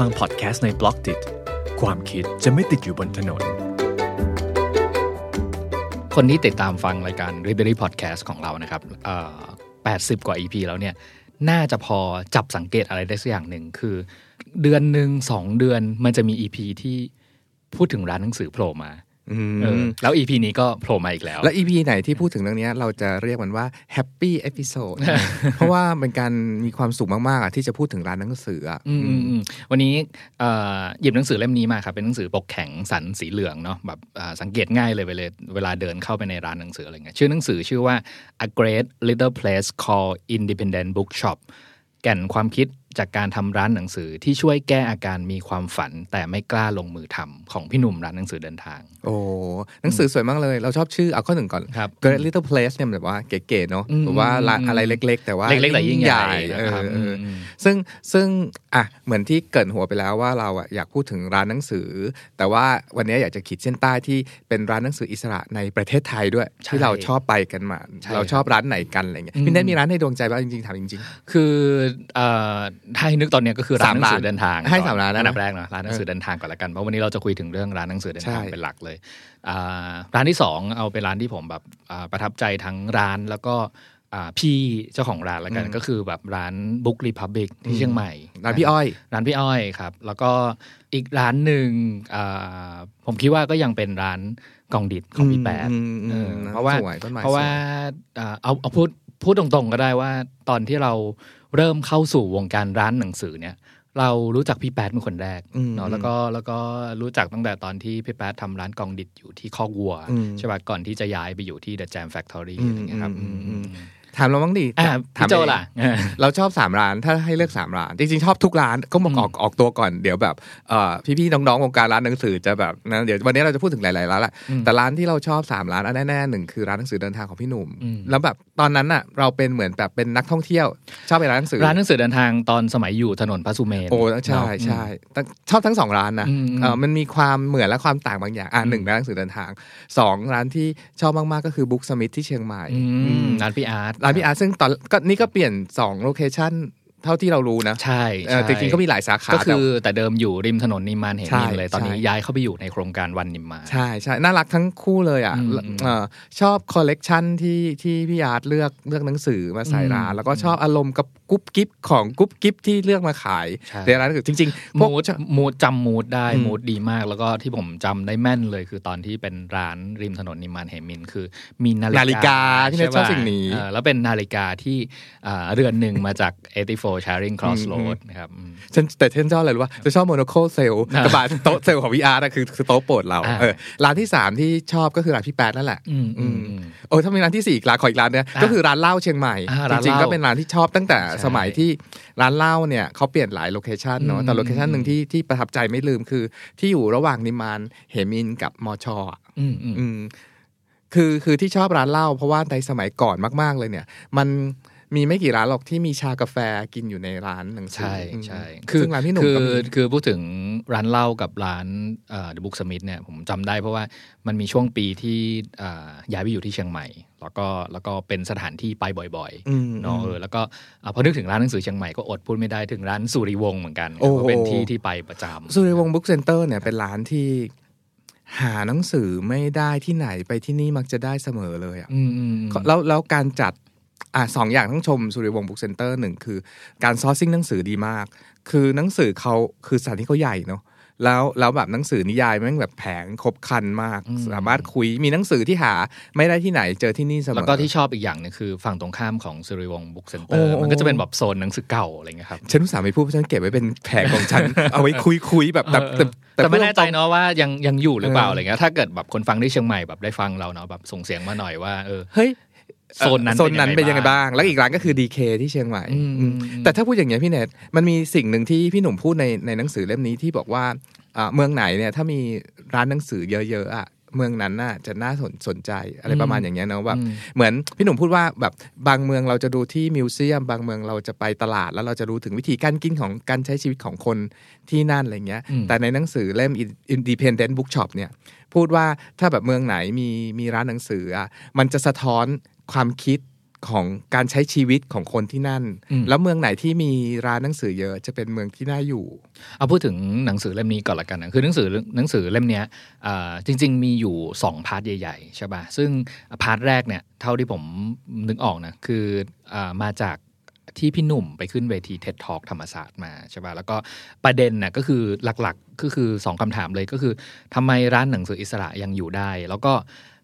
ฟังพอดแคสต์ในบล็อกดิความคิดจะไม่ติดอยู่บนถนน คนที่ติดตามฟังรายการ Readery Podcast ของเรานะครับ80 กว่า EP แล้วเนี่ย น่าจะพอจับสังเกตอะไรได้สักอย่างหนึ่งคือ เดือนหนึ่งสองเดือนมันจะมี EP ที่พูดถึงร้านหนังสือโผล่มา แล้ว EP นี้ก็โผล่มาอีกแล้ว แล้ว EP ไหนที่พูดถึงเรื่องนี้เราจะเรียกมันว่า Happy Episode เพราะว่าเป็นการมีความสุขมากๆอะที่จะพูดถึงร้านหนังสืออะอืมอืมอืมวันนี้เอ่อหยิบหนังสือเล่มนี้มาครับเป็นหนังสือปกแข็งสันสีเหลืองเนาะแบบอ่าสังเกตง่ายเลยไปเลยเวลาเดินเข้าไปในร้านหนังสืออะไรเงี้ยชื่อหนังสือชื่อว่า A Great Little Place Called Independent Bookshop แก่นความคิด จากการทำร้านหนังสือที่ช่วยแก้อาการมีความฝัน แต่ไม่กล้าลงมือทำของพี่หนุ่มร้านหนังสือเดินทาง โอ้หนังสือสวยมากเลย เราชอบชื่อเอาข้อหนึ่งก่อนครับ Great Little Place เนี่ยมันแบบว่าเก๋ๆเนาะอืมแบบว่าร้านอืมอะไรเล็ก ๆ แต่ว่าเล็กๆแต่ยิ่งใหญ่เออนะครับเอออมซึ่งซึ่งอะเหมือนที่เกรินหัวไปแล้วว่าเราอะอยากพูดถึงร้านหนังสือ แต่ว่าวันนี้อยากจะขีดเส้นใต้ที่เป็นร้านหนังสืออิสระในประเทศไทยด้วยใช่ที่เราชอบไปกันมาใช่เราชอบร้านไหนกันอะไรเงี้ยอืมพี่เน็ตมีร้านในดวงใจบ้างจริงๆถามจริงคือเอ่อถ้าให้นึกตอนเนี้ยก็คือร้านหนังสือเดินทางให้ก่อนสามร้านนะอันดับแรกเนอะร้านหนังสือเดินทางก่อนละกันเพราะวันนี้เราจะคุยถึงเรื่องร้านหนังสือเดินทางใช่เป็นหลักเลยอ่าร้านที่สองเอาเป็นร้านที่ผมแบบอ่าประทับใจทั้งร้านแล้วก็อ่าพี่เจ้าของร้านละกันก็คือแบบร้าน Book Republic ที่เชียงใหม่ๆร้านพี่อ้อย ร้านพี่อ้อยครับ แล้วก็อีกร้านหนึ่งอ่าผมคิดว่าก็ยังเป็นร้านกองดิดของพี่แปดอืมอืมเอออืมเพราะว่าสวยต้นไม้เพราะว่าสวยอ่าเอาเอาพูดพูดตรงๆก็ได้ว่าตอนที่เรา เริ่มเข้าสู่วงการร้านหนังสือเนี่ย เรารู้จักพี่แป๊ดเป็นคนแรกอืมเนาะแล้วก็แล้วก็รู้จักตั้งแต่ตอนที่พี่แป๊ดทำร้านกองดิดอยู่ที่คอกวัวอืมใช่ป่ะก่อนที่จะย้ายไปอยู่ที่ The Jam Factory อืมอะไรเงี้ยครับอืมอืมอืมถามเราบ้างดิอ่าถามพี่โจเองล่ะ เราชอบสามร้านถ้าให้เลือกสามร้าน จริงๆ ชอบทุกร้านก็มาออกออกตัวก่อนเดี๋ยวแบบเอ่อพี่ๆน้องๆวงการร้านหนังสือจะแบบนะเดี๋ยววันนี้เราจะพูดถึงหลายๆร้านแหละอืมแต่ร้านที่เราชอบสามร้านอันแน่ๆหนึ่งคือร้านหนังสือเดินทางของพี่หนุ่มอืมแล้วแบบ ตอนนั้นน่ะ เราเป็นเหมือนแบบเป็นนักท่องเที่ยว ชอบไปร้านหนังสือร้านหนังสือเดินทางตอนสมัยอยู่ถนนพระสุเมรุโอ้ใช่เนอะใช่แต่ชอบทั้งสองร้านนะอืมเออมันมีความเหมือนและความต่างบางอย่างอะหนึ่งร้านหนังสือเดินทางสองร้านที่ชอบมากๆก็คือ Book Smith ที่เชียงใหม่อือืมมร้านพี่อาร์ตร้านพี่อาร์ตซึ่งตอนก็นี่ก็เปลี่ยนสอง location เท่าที่เรารู้นะ ใช่เออใช่จริงๆก็มีหลายสาขา ก็คืแต่แต่เดิมอยู่ริมถนนนิมมานเหมินท์ใช่เลย ตอนนี้ใช่ย้ายเข้าไปอยู่ในโครงการ One นิมมานใช่ใช่น่ารักทั้งคู่เลยอะอืมอืมเอ่อชอบคอลเลกชันที่ที่พี่อาร์ตเลือกเลือกหนังสือมาใส่ร้านอืมแล้วก็ชอบอารมณ์กับกุ๊บกิ๊บของกุ๊บกิ๊บที่เลือกมาขายใช่ในร้านหนังสือจริงๆพวก mood mood จำ mood ได้อืม mood ดีมาก แล้วก็ที่ผมจำได้แม่นเลย คือตอนที่เป็นร้านริมถนนนิมมานเหมินคือ มีนานาฬิกาที่เนทชอบใปะสิ่งนี้เออแล้วเป็นนาฬิกาที่อ่าเรือนหนึ่งมาจาก84 Charing Cross อืม Road นะครับอืมฉันแต่ฉันชอบอะไรรู้ว่าจะชอบ Monocle sale กระบะโต๊ะเซลของพี่อาร์ตอะคือคือโต๊ะโปรดเราอ่าเออร้านที่สามที่ชอบก็คือร้านพี่แปดนั่นแหละอืมอืมอืมโอ้ถ้ามีร้านที่สี่อีกร้านขออีกร้านเนี่ยอะก็คือร้านเหล้าเชียงใหม่อ่าจร้านริงๆเหล้าก็เป็นร้านที่ชอบตั้งแต่ใช่สมัยที่ร้านเล่าเนี่ยเขาเปลี่ยนหลาย location เนาะแต่อืม location หนึ่งที่ที่ประทับใจไม่ลืมคือ ที่อยู่ระหว่างนิมานเหมินกับมอชอะอืมอืมอืมคือคือที่ชอบร้านเล่าเพราะว่าในสมัยก่อนมาก ๆเลยเนี่ย มัน มีไม่กี่ร้านหรอกที่มีชากาแฟกินอยู่ในร้านหนังสือใช่อืมใช่ซึ่งร้านพี่หนุ่มคือก็มีคือพูดถึงร้านเล่ากับร้านเอ่อ The Book Smith เนี่ยผมจำได้เพราะว่ามันมีช่วงปีที่เอ่อย้ายไปอยู่ที่เชียงใหม่ แล้วก็แล้วก็เป็นสถานที่ไปบ่อยอืมๆเนาะเออแล้วก็อะพอนึกถึงร้านหนังสือเชียงใหม่ก็อดพูดไม่ได้ถึงร้านสุริวงศ์เหมือนกันโอ้โหก็เป็นที่ที่ไปประจำสุริวงศ์บุ๊กเซ็นเตอร์เนี่ยเป็นร้านที่หาหนังสือไม่ได้ที่ไหนไปที่นี่มักจะได้เสมอเลยอะอืมอืมอืมแล้วแล้วการจัด อะสองอย่างต้องชมสุริวงศ์บุ๊กเซ็นเตอร์หนึ่งคือการซอร์ซิ่งหนังสือดีมาก คือหนังสือเขาคือสถานที่เขาใหญ่เนาะแล้วแล้วแบบหนังสือนิยายแม่งแบบแผงครบครันมากอืมสามารถคุยมีหนังสือที่หาไม่ได้ที่ไหนเจอที่นี่เสมอแล้วก็ที่ชอบอีกอย่างหนึงคือฝั่งตรงข้ามของสุริวงศ์บุ๊กเซ็นเตอโอ้ร์โอ้มันก็จะเป็นแบบโซนหนังสือเก่าอะไรเงี้ยครับฉันอุตส่าห์ไม่พูดเพราะฉันเก็บไว้เป็นแผงของฉัน เอาไว้คุยคุยๆแบบแต่เออแต่แต่ไม่แน่ใจพูดตรงๆเนาะว่ายังยังอยู่หรือเปล่าเออออะไรเงี้ยถ้าเกิดแบบคนฟังที่เชียงใหม่แบบได้ฟังเราเนาะแบบส่งเสียงมาหน่อยว่าเออเฮ้ย โซนนั้นโซนนั้นเป็เป็นนยัยังงไงไงบ้าบ้างงแล้วอีกร้านก็คือดีเคที่เชียงใหม่อืมอืมอืมแต่ถ้าพูดอย่างเงี้ยพี่เนทมันมีสิ่งหนึ่งที่พี่หนุ่มพูดในในหนังสือเล่มนี้ที่บอกว่าอ่าเมืองไหนเนี่ยถ้ามีร้านหนังสือเยอะๆอะเมืองนั้นน่ะจะน่าสนสนใจอะไรประมาณอย่างเงี้ยเนอะแบบอืมเหมือนพี่หนุ่มพูดว่าแบบบางเมืองเราจะดูที่มิวเซียม บางเมืองเราจะไปตลาด แล้วเราจะรู้ถึงวิธีการกินของการใช้ชีวิตของคนที่นั่นอะไรเงี้ยอืมแต่ในหนังสือเล่ม Independent Bookshop เนี่ยพูดว่าถ้าแบบเมืองไหนมีมีร้านหนังสืออะมันจะสะท้อน ความคิดของการใช้ชีวิตของคนที่นั่นอืมแล้วเมืองไหนที่มีร้านหนังสือเยอะจะเป็นเมืองที่น่าอยู่ เอาพูดถึงหนังสือเล่มนี้ก่อนละกันนะคือหนังสือหนังสือเล่มเนี้ยอ่าจริง ๆ มีอยู่ 2 part ใหญ่ๆใช่ป่ะซึ่ง part แรกเนี่ยเท่าที่ผมนึกออกนะคืออามาจากที่พี่หนุ่มไปขึ้นเวที TED Talk ธรรมศาสตร์มาใช่ป่ะแล้วก็ประเด็นน่ะก็คือหลักๆก็คือสองคำถามเลยก็คือทำไมร้านหนังสืออิสระยังอยู่ได้ แล้วก็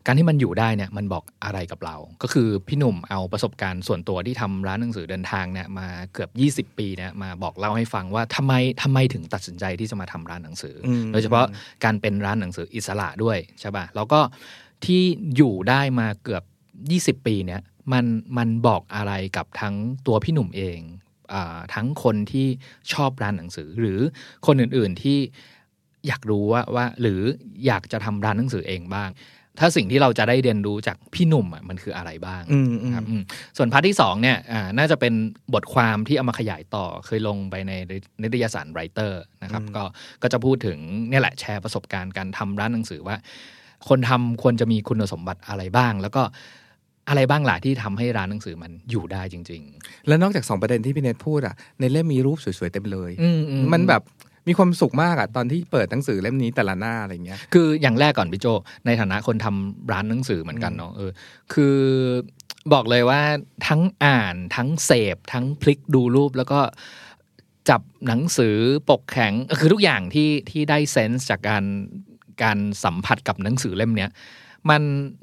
การที่มันอยู่ได้เนี่ยมันบอกอะไรกับเรา ก็คือพี่หนุ่มเอาประสบการณ์ส่วนตัวที่ทำร้านหนังสือเดินทางเนี่ยมาเกือบ 20 ปีเนี่ยมาบอกเล่าให้ฟังว่าทำไมทำไมถึงตัดสินใจที่จะมาทำร้านหนังสืออมโดยเฉพาะการเป็นร้านหนังสืออิสระด้วยใช่ป่ะแล้วก็ที่อยู่ได้มาเกือบ 20 ปีเนี่ยมันมันบอกอะไรกับทั้งตัวพี่หนุ่มเองอาทั้งคนที่ชอบร้านหนังสือ หรือคนอื่นๆที่อยากรู้ว่าว่าหรืออยากจะทำร้านหนังสือเองบ้าง ถ้าสิ่งที่เราจะได้เรียนรู้จากพี่หนุ่มอะมันคืออะไรบ้างอืมอืมครับอืมส่วน part ที่สองเนี่ยอ่าน่าจะเป็นบทความที่เอามาขยายต่อเคยลงไปในนิตยสาร Writer นะครับก็ก็จะพูดถึงเนี่ยแหละแชร์ประสบการณ์การทำร้านหนังสือว่า คนทำควรจะมีคุณสมบัติอะไรบ้าง แล้วก็อะไรบ้างล่ะที่ทำให้ร้านหนังสือมันอยู่ได้จริงแล้วนอกจากสองประเด็นที่พี่เนทพูดอะในเล่มมีรูปสวยๆเต็มเลยๆอือืมันแบบ มีความสุขมากอะตอนที่เปิดหนังสือเล่มนี้แต่ละหน้าอะไรเงี้ยคืออย่างแรกก่อนพี่โจในฐานะคนทำร้านหนังสือเหมือนกันเนาะเออคือบอกเลยว่าทั้งอ่านทั้งเสพ ทั้งพลิกดูรูปแล้วก็จับหนังสือปกแข็งคือทุกอย่างที่ที่ได้เซนส์จากการการสัมผัสกับหนังสือเล่มเนี้ย มัน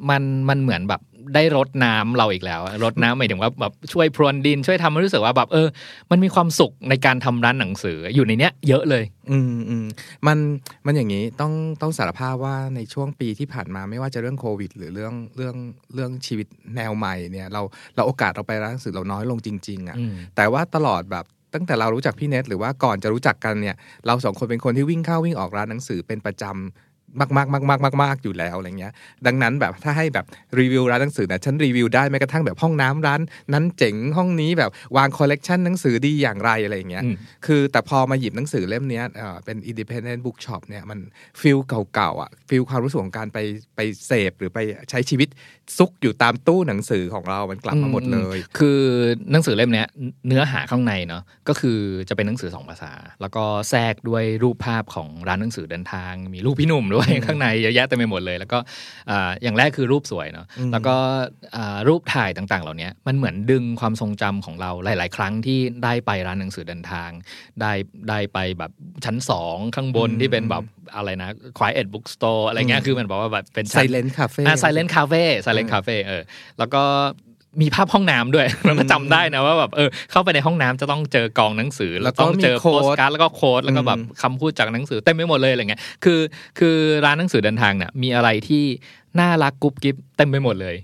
มันมันเหมือนแบบได้รดน้ำเราอีกแล้วอะรดน้ำหมายถึงว่าแบบช่วยพรวนดินช่วยทำให้รู้สึกว่าแบบเออ มันมีความสุขในการทำร้านหนังสืออยู่ในเนี้ย เยอะเลย อืมอืมมันมันอย่างนี้ต้องต้องสารภาพว่าในช่วงปีที่ผ่านมาไม่ว่าจะเรื่องโควิด หรือเรื่องเรื่องเรื่องชีวิตแนวใหม่เนี่ย เราเราโอกาสเราไปร้านหนังสือเราน้อยลงจริง ๆอะอืมแต่ว่าตลอดแบบตั้งแต่เรารู้จักพี่เนทหรือว่าก่อนจะรู้จักกันเนี่ย เราสองคนเป็นคนที่วิ่งเข้าวิ่งออกร้านหนังสือเป็นประจำ มากมากมากมากมากมากอยู่แล้วอะไรเงี้ย ดังนั้นแบบถ้าให้แบบรีวิวร้านหนังสือนะฉันรีวิวได้แม้กระทั่งแบบห้องน้ำร้าน นั้นเจ๋งห้องนี้แบบวางคอลเลกชันหนังสือดีอย่างไรอะไรอย่างเงี้ยอืมคือแต่พอมาหยิบหนังสือเล่มเนี้ยเอ่อเป็น independent bookshop เนี่ยมัน feel เก่าๆอะ feel ความรู้สึกของการไปไปเสพหรือไปใช้ชีวิตซุกอยู่ตามตู้หนังสือของเรา มันกลับมาหมดเลยอืมคือหนังสือเล่มเนี้ยเนื้อหาข้างในเนาะ ก็คือจะเป็นหนังสือสองภาษา แล้วก็แทรกด้วยรูปภาพของร้านหนังสือเดินทาง มีรูปพี่หนุ่มด้วยข้างในเยอะแยะเต็มไปหมดเลย แล้วก็อ่าอย่างแรกคือรูปสวยเนาะอืมแล้วก็อ่ารูปถ่ายต่างๆ เหล่านี้มันเหมือนดึงความทรงจำของเราหลาย ๆ ครั้งที่ได้ไปร้านหนังสือเดินทาง ได้ได้ไปแบบชั้นสองข้างบนที่เป็นแบบอะไรนะ Quiet Bookstore อะไรเงี้ย คือมันบอกว่าแบบเป็นชั้น Silent Cafe อ่า Silent Cafe Silent Cafe เออแล้วก็มีภาพห้องน้ำด้วยเราก็จำได้นะว่าแบบเออเข้าไปในห้องน้ำจะต้องเจอกองหนังสือ แล้วต้องเจอแล้วก็มีโค้โพดสการ์ดแล้วก็โค้ดแล้วก็แบบคำพูดจากหนังสือเต็มไปหมดเลยอะไรเงี้ยคือ คือร้านหนังสือเดินทางเนี่ยมีอะไรที่น่ารักกุ๊บกิ๊บเต็มไปหมดเลย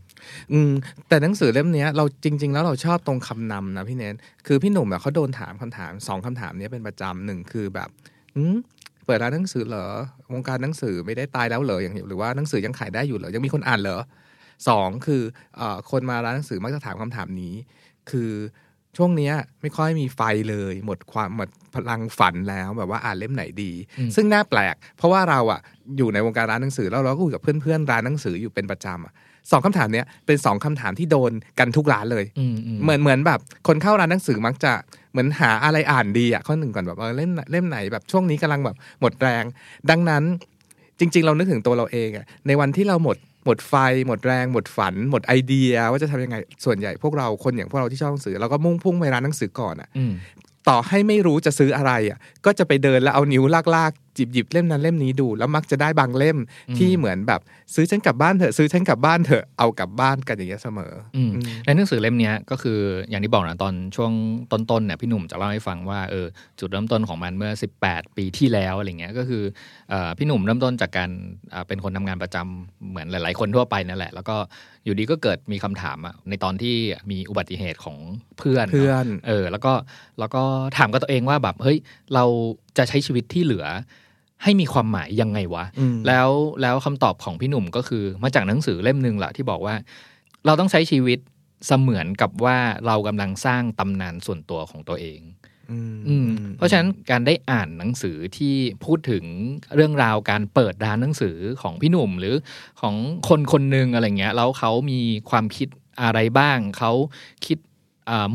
อืมแต่หนังสือเล่มเนี้ยเราจริง ๆ แล้วเราชอบตรงคำนำนะพี่เน้นคือพี่หนุ่มอะเขาโดนถามคำถามสองคำถามเนี้ยเป็นประจำหนึ่งคือแบบอืมเปิดร้านหนังสือเหรอวงการหนังสือไม่ได้ตายแล้วเหรออย่างหรือว่าหนังสือยังขายได้อยู่เหรอยังมีคนอ่านเหรอ สองคือเอ่อคนมาร้านหนังสือมักจะถามคำถามนี้ คือช่วงเนี้ยไม่ค่อยมีไฟเลย หมดความหมดพลังฝันแล้วแบบว่าอ่านเล่มไหนดีอืมซึ่งน่าแปลก เพราะว่าเราอะอยู่ในวงการร้านหนังสือแล้วเราก็คุยกับเพื่อนๆร้านหนังสืออยู่เป็นประจำอะสองคำถามเนี้ยเป็นสองคำถามที่โดนกันทุกร้านเลยอืมอืมเหมือนเหมือนแบบ คนเข้าร้านหนังสือมักจะเหมือนหาอะไรอ่านดีอะข้อหนึ่งก่อนแบบเออเล่มเล่มไหนแบบช่วงนี้กำลังแบบหมดแรง ดังนั้นจริง ๆ เรานึกถึงตัวเราเองอะในวันที่เราหมด หมดไฟ หมดแรง หมดฝัน หมดไอเดีย ว่าจะทำยังไงส่วนใหญ่พวกเราคนอย่างพวกเราที่ชอบหนังสือเราก็มุ่งพุ่งไปร้านหนังสือก่อนอะอืมต่อให้ไม่รู้จะซื้ออะไรอะก็จะไปเดินแล้วเอานิ้วลากๆ จิบหยิบเล่มนั้นเล่มนี้ดู แล้วมักจะได้บางเล่มอืมที่เหมือนแบบซื้อฉันกลับบ้านเถอะซื้อฉันกลับบ้านเถอะเอากลับบ้านกันอย่างเงี้ยเสมอออืมอืมในหนังสือเล่มเนี้ยก็คืออย่างที่บอกนะตอนช่วงต้นๆเนี่ยพี่หนุ่มจะเล่าให้ฟังว่าเออจุดเริ่มต้นของมันเมื่อ 18 ปีที่แล้วอะไรเงี้ยก็คือเอ่อพี่หนุ่มเริ่มต้นจากการอ่าเป็นคนทำงานประจำเหมือนหลาย ๆ คนทั่วไปนั่นแหละ แล้วก็อยู่ดีก็เกิดมีคำถามอะในตอนที่มีอุบัติเหตุของเพื่อนเพื่อนเออแล้วก็แล้วก็ถามกับตัวเองว่าแบบเฮ้ยเราจะใช้ชีวิตที่เหลือ ให้มีความหมายยังไงวะอืมแล้วแล้วคำตอบของพี่หนุ่มก็คือมาจากหนังสือเล่มหนึ่งแหละที่บอกว่า เราต้องใช้ชีวิตเสมือนกับว่าเรากำลังสร้างตำนานส่วนตัวของตัวเองอืมอืมเพราะฉะนั้นการได้อ่านหนังสือที่พูดถึงเรื่องราวการเปิดร้านหนังสือของพี่หนุ่มหรือของคนคนหนึ่งอะไรเงี้ยแล้วเขามีความคิดอะไรบ้าง เขาคิดอ่า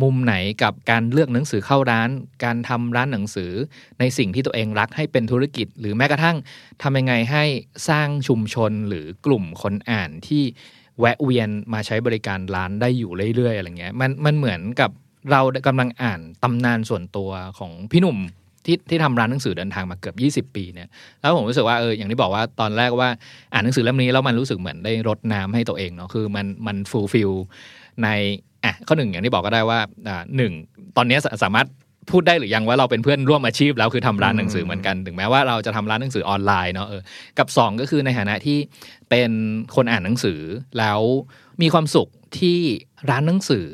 มุมไหนกับการเลือกหนังสือเข้าร้าน การทำร้านหนังสือในสิ่งที่ตัวเองรักให้เป็นธุรกิจ หรือแม้กระทั่งทำยังไงให้สร้างชุมชนหรือกลุ่มคนอ่านที่แวะเวียนมาใช้บริการร้านได้อยู่เรื่อยๆอะไรเงี้ยมันมันเหมือนกับเรากำลังอ่านตำนานส่วนตัวของพี่หนุ่มที่ที่ทำร้านหนังสือเดินทางมาเกือบ 20 ปีเนี่ยแล้วผมรู้สึกว่าเอออย่างที่บอกว่าตอนแรกว่าอ่านหนังสือเล่มนี้แล้วมันรู้สึกเหมือนได้รดน้ำให้ตัวเองเนาะคือมันมัน fulfill ใน อะข้อหนึ่งอย่างที่บอกก็ได้ว่าอ่าหนึ่งตอนนี้สามารถพูดได้หรือยังว่าเราเป็นเพื่อนร่วมอาชีพแล้วคือทำร้านหนังสือเหมือนกันถึงแม้ว่าเราจะทำร้านหนังสือออนไลน์เนาะเออกับสองก็คือในฐานะที่เป็นคนอ่านหนังสือแล้วมีความสุขที่ร้านหนังสือ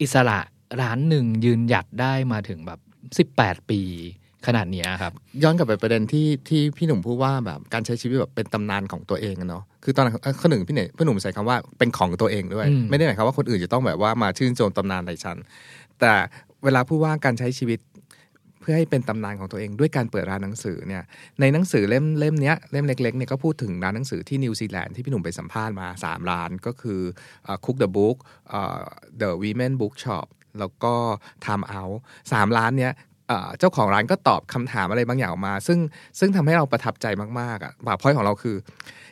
อิสระร้านหนึ่งยืนหยัดได้มาถึงแบบ 18 ปี ขนาดเนี้ยครับ ย้อนกลับไปประเด็นที่ที่พี่หนุ่มพูดว่าแบบการใช้ชีวิตแบบเป็นตำนานของตัวเองอะเนาะคือตอนนั้นข้อหนึ่งพี่เนี่ยพี่หนุ่มใส่คำว่าเป็นของตัวเองด้วยอืมไม่ได้หมายความว่าคนอื่นจะต้องแบบว่ามาชื่นชมตำนานในฉันแต่เวลาพูดว่าการใช้ชีวิตเพื่อให้เป็นตำนานของตัวเองด้วยการเปิดร้านหนังสือเนี่ยในหนังสือเล่มเล่มเนี้ยเล่มเล็กๆเนี่ยก็พูดถึงร้านหนังสือที่นิวซีแลนด์ที่พี่หนุ่มไปสัมภาษณ์มา 3 ร้านก็คือเอ่อ Cook the Book เอ่อ The Women Book Shop แล้วก็ Time Out สามร้านเนี้ย เอ่อเจ้าของร้านก็ตอบคำถามอะไรบางอย่างออกมา ซึ่งซึ่งทำให้เราประทับใจมากๆอะบาพอยของเราคือ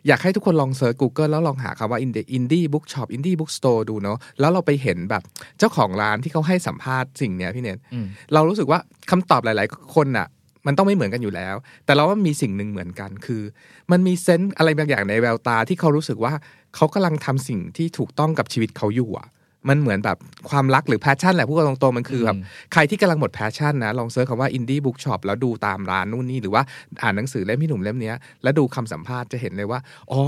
อยากให้ทุกคนลอง search Google แล้วลองหาคำว่า Indie Indie Book Shop Indie Book Store ดูเนาะแล้วเราไปเห็นแบบเจ้าของร้านที่เขาให้สัมภาษณ์สิ่งเนี้ยพี่เนทอืมเรารู้สึกว่าคำตอบหลาย ๆ คนน่ะ มันต้องไม่เหมือนกันอยู่แล้ว แต่เราว่ามีสิ่งหนึ่งเหมือนกันคือ มันมี sense อะไรบางอย่างในแววตาที่เขารู้สึกว่าเขากำลังทำสิ่งที่ถูกต้องกับชีวิตเขาอยู่อะ มันเหมือนแบบความรักหรือ passion แหละพูดกันตรงๆมันคือแบบใครที่กำลังหมด passion นะลอง search คำว่า indie bookshop แล้วดูตามร้านนู่นนี่หรือว่าอ่านหนังสือเล่มพี่หนุ่มเล่มเนี้ยแล้วดูคำสัมภาษณ์จะเห็นเลยว่าอ๋อ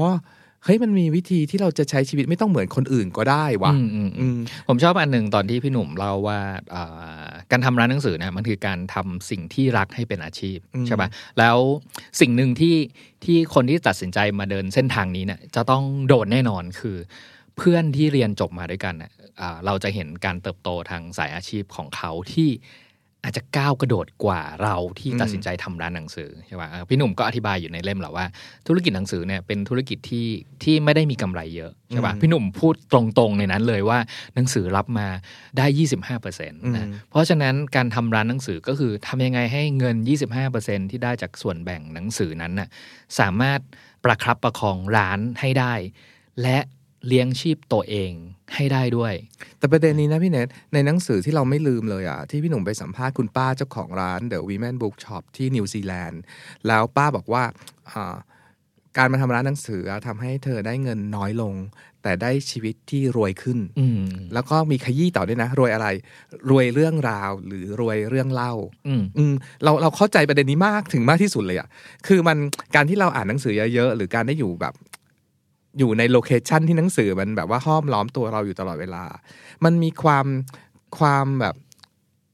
เฮ้ยมันมีวิธีที่เราจะใช้ชีวิตไม่ต้องเหมือนคนอื่นก็ได้วะอืมอืมอือืมมผมชอบอันหนึ่งตอนที่พี่หนุ่มเล่าว่าอ่าการทำร้านหนังสือเนี่ยมันคือการทำสิ่งที่รักให้เป็นอาชีพอืมใช่ปะแล้วสิ่งหนึ่งที่ที่คนที่ตัดสินใจมาเดินเส้นทางนี้เนี่ยจะต้องโดนแน่นอนคือเพื่อนที่เรียนจบมาด้วยกัน เนี่ยอ่าเราจะเห็นการเติบโตทางสายอาชีพของเขาที่อาจจะก้าวกระโดดกว่าเราที่อืมตัดสินใจทำร้านหนังสือใช่ปะอ่าพี่หนุ่มก็อธิบายอยู่ในเล่มแหละว่า ธุรกิจหนังสือเนี่ยเป็นธุรกิจที่ที่ไม่ได้มีกำไรเยอะใช่ปะอืมพี่หนุ่มพูดตรงๆในนั้นเลยว่าหนังสือรับมาได้ 25%นะอืมเพราะฉะนั้นการทำร้านหนังสือก็คือทำยังไงให้เงิน 25%ที่ได้จากส่วนแบ่งหนังสือนั้นน่ะสามารถประครับประคองร้านให้ได้ และเลี้ยงชีพตัวเอง ให้ได้ด้วย แต่ประเด็นนี้นะพี่เนทในหนังสือที่เราไม่ลืมเลยอะที่พี่หนุ่มไปสัมภาษณ์คุณป้าเจ้าของร้าน The Women Book Shop ที่นิวซีแลนด์แล้วป้าบอกว่าอ่าการมาทำร้านหนังสือทำให้เธอได้เงินน้อยลง แต่ได้ชีวิตที่รวยขึ้นอืมแล้วก็มีขยี้ต่อด้วยนะ รวยอะไร รวยเรื่องราวหรือรวยเรื่องเล่าอืมอืมเราเราเข้าใจประเด็นนี้มากถึงมากที่สุดเลยอะ่ะคือมันการที่เราอ่านหนังสือเยอะๆหรือการได้อยู่แบบ อยู่ในโลเคชันที่หนังสือมันแบบว่าห้อมล้อมตัวเราอยู่ตลอดเวลา มันมีความความแบบ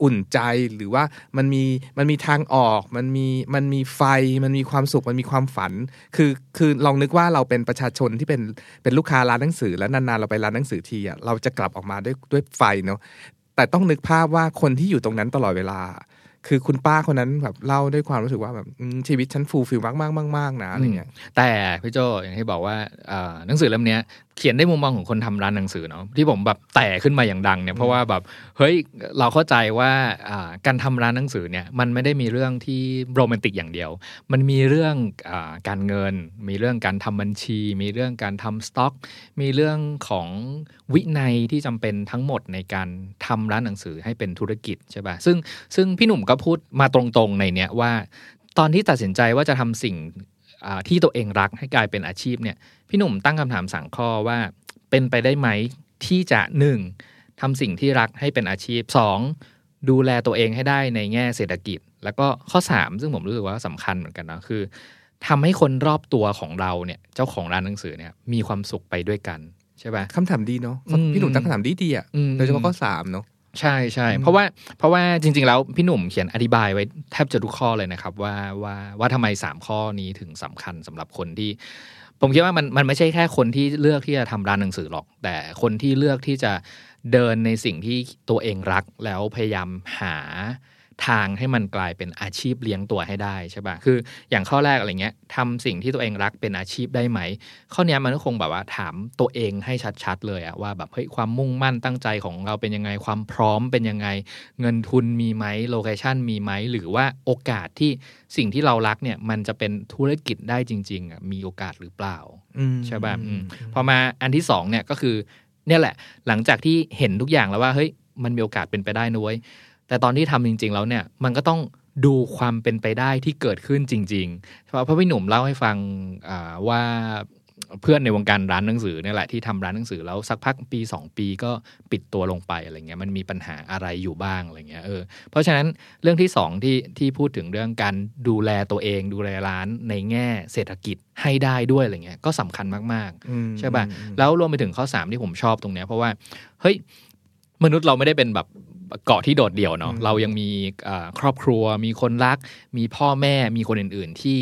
อุ่นใจหรือว่ามันมีมันมีทางออก มันมีมันมีไฟ มันมีความสุขมันมีความฝัน คือคือลองนึกว่าเราเป็นประชาชนที่เป็นเป็นลูกค้าร้านหนังสือ แล้วนานๆเราไปร้านหนังสือทีอะเราจะกลับออกมาด้วยด้วยไฟเนาะแต่ต้องนึกภาพว่าคนที่อยู่ตรงนั้นตลอดเวลา คือคุณป้าคนนั้นแบบเล่าด้วยความรู้สึกว่าแบบชีวิตฉันฟูลฟิลมากมากมากมากๆนะอะไรเงี้ยแต่พี่โจอย่างที่บอกว่าหนังสือเล่มเนี้ย เขียนได้มุมมองของคนทำร้านหนังสือเนาะที่ผมแบบแตกขึ้นมาอย่างดังเนี่ยเพราะว่าแบบเฮ้ยเราเข้าใจว่าอ่าการทำร้านหนังสือเนี่ยมันไม่ได้มีเรื่องที่โรแมนติกอย่างเดียว มันมีเรื่องอาการเงิน มีเรื่องการทำบัญชี มีเรื่องการทำสต็อก มีเรื่องของวินัยที่จำเป็นทั้งหมดในการทำร้านหนังสือให้เป็นธุรกิจใช่ปะซึ่งซึ่งพี่หนุ่มก็พูดมาตรงๆในเนี้ยว่าตอนที่ตัดสินใจว่าจะทำสิ่งอ่า ที่ตัวเองรักให้กลายเป็นอาชีพเนี่ยพี่หนุ่มตั้งคำถามสั่งข้อว่า เป็นไปได้ไหมที่จะหนึ่งทำสิ่งที่รักให้เป็นอาชีพสองดูแลตัวเองให้ได้ในแง่เศรษฐกิจ แล้วก็ข้อสามซึ่งผมรู้สึกว่าสำคัญเหมือนกันนะคือทำให้คนรอบตัวของเราเนี่ยเจ้าของร้านหนังสือเนี่ยมีความสุขไปด้วยกัน ใช่ป่ะคำถามดีเนาะอืมพี่หนุ่มตั้งคำถามดีดีๆอะอืมโดยเฉพาะข้อสามเนาะ ใช่ใช่เพราะว่าเพราะว่าจริง ๆ แล้วพี่หนุ่มเขียนอธิบายไว้แทบจะทุกข้อเลยนะครับ ว่าว่าว่าทำไมสามข้อนี้ถึงสำคัญสำหรับคนที่ผมคิดว่ามันมันไม่ใช่แค่คนที่เลือกที่จะทำร้านหนังสือหรอก แต่คนที่เลือกที่จะเดินในสิ่งที่ตัวเองรักแล้วพยายามหา ทางให้มันกลายเป็นอาชีพเลี้ยงตัวให้ได้ใช่ปะคืออย่างข้อแรกอะไรเงี้ยทำสิ่งที่ตัวเองรักเป็นอาชีพได้ไหม ข้อเนี้ยมันก็คงแบบว่าถามตัวเองให้ชัดๆ เลยอะว่าแบบเฮ้ยความมุ่งมั่นตั้งใจของเราเป็นยังไงความพร้อมเป็นยังไง เงินทุนมีไหมโลเคชันมีไหมหรือว่าโอกาสที่สิ่งที่เรารักเนี่ยมันจะเป็นธุรกิจได้จริงๆอะมีโอกาสหรือเปล่าอืมใช่ป่ะอืมพอมาอันที่สองเนี่ยก็คือเนี่ยแหละหลังจากที่เห็นทุกอย่างแล้วว่าเฮ้ยมันมีโอกาสเป็นไปได้นะเว้ย แต่ตอนที่ทำจริง ๆ แล้วเนี่ยมันก็ต้องดูความเป็นไปได้ที่เกิดขึ้นจริงๆเพราะเพราะพี่หนุ่มเล่าให้ฟังอ่าว่าเพื่อนในวงการร้านหนังสือเนี่ยแหละที่ทำร้านหนังสือแล้วสักพักปี 2 ปีก็ปิดตัวลงไปอะไรเงี้ยมันมีปัญหาอะไรอยู่บ้างอะไรเงี้ยเออเพราะฉะนั้นเรื่องที่สองที่ที่พูดถึงเรื่องการดูแลตัวเอง ดูแลร้านในแง่เศรษฐกิจให้ได้ด้วยอะไรเงี้ยก็สำคัญมากๆอืมใช่ป่ะแล้วรวมไปถึงข้อสามที่ผมชอบตรงเนี้ยเพราะว่าเฮ้ยมนุษย์เราไม่ได้เป็นแบบ เกาะที่โดดเดี่ยวเนาะเรายังมีอ่าครอบครัว มีคนรัก มีพ่อแม่มีคนอื่น ๆ ที่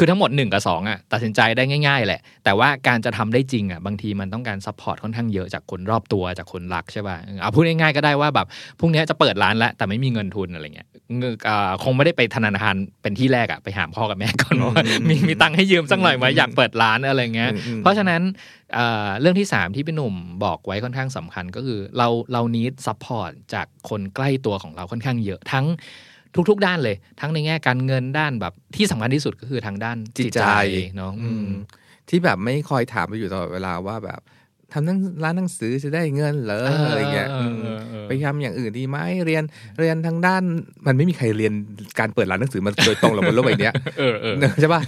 คือทั้งหมด 1 กับ 2อะตัดสินใจได้ง่ายๆ แหละ แต่ว่าการจะทำได้จริงอะบางทีมันต้องการ support ค่อนข้างเยอะจากคนรอบตัวจากคนรักใช่ป่ะเออเอาพูดง่ายๆก็ได้ว่าแบบพรุ่งนี้จะเปิดร้านแล้วแต่ไม่มีเงินทุนอะไรเงี้ยเงินอ่าคงไม่ได้ไปธนาคารเป็นที่แรกอะไปหาพ่อกับแม่ก่อนว่ามีมีตังค์ให้ยืมสักหน่อยไหมอยากเปิดร้านอะไรเงี้ยอืมอืมเพราะฉะนั้นเอ่อเรื่องที่ 3 ที่พี่หนุ่มบอกไว้ค่อนข้างสำคัญก็คือเราเรา need support จากคนใกล้ตัวของเราค่อนข้างเยอะทั้ง ทุก ๆ ด้านเลย ทั้งในแง่การเงินด้านแบบที่สำคัญที่สุดก็คือทางด้านจิตใจเนาะอือืมมที่แบบไม่คอยถามไปอยู่ตลอดเวลาว่าแบบทำหนังร้านหนังสือจะได้เงินเหรออะไรเงี้ยเออเออมเออไปทำอย่างอื่นดีไหมเรียนเรียนทางด้านมันไม่มีใครเรียนการเปิดร้านหนังสือมันโดยตรงหรอกบนโลกใบเนี้ยเออเออใช่ป่ะ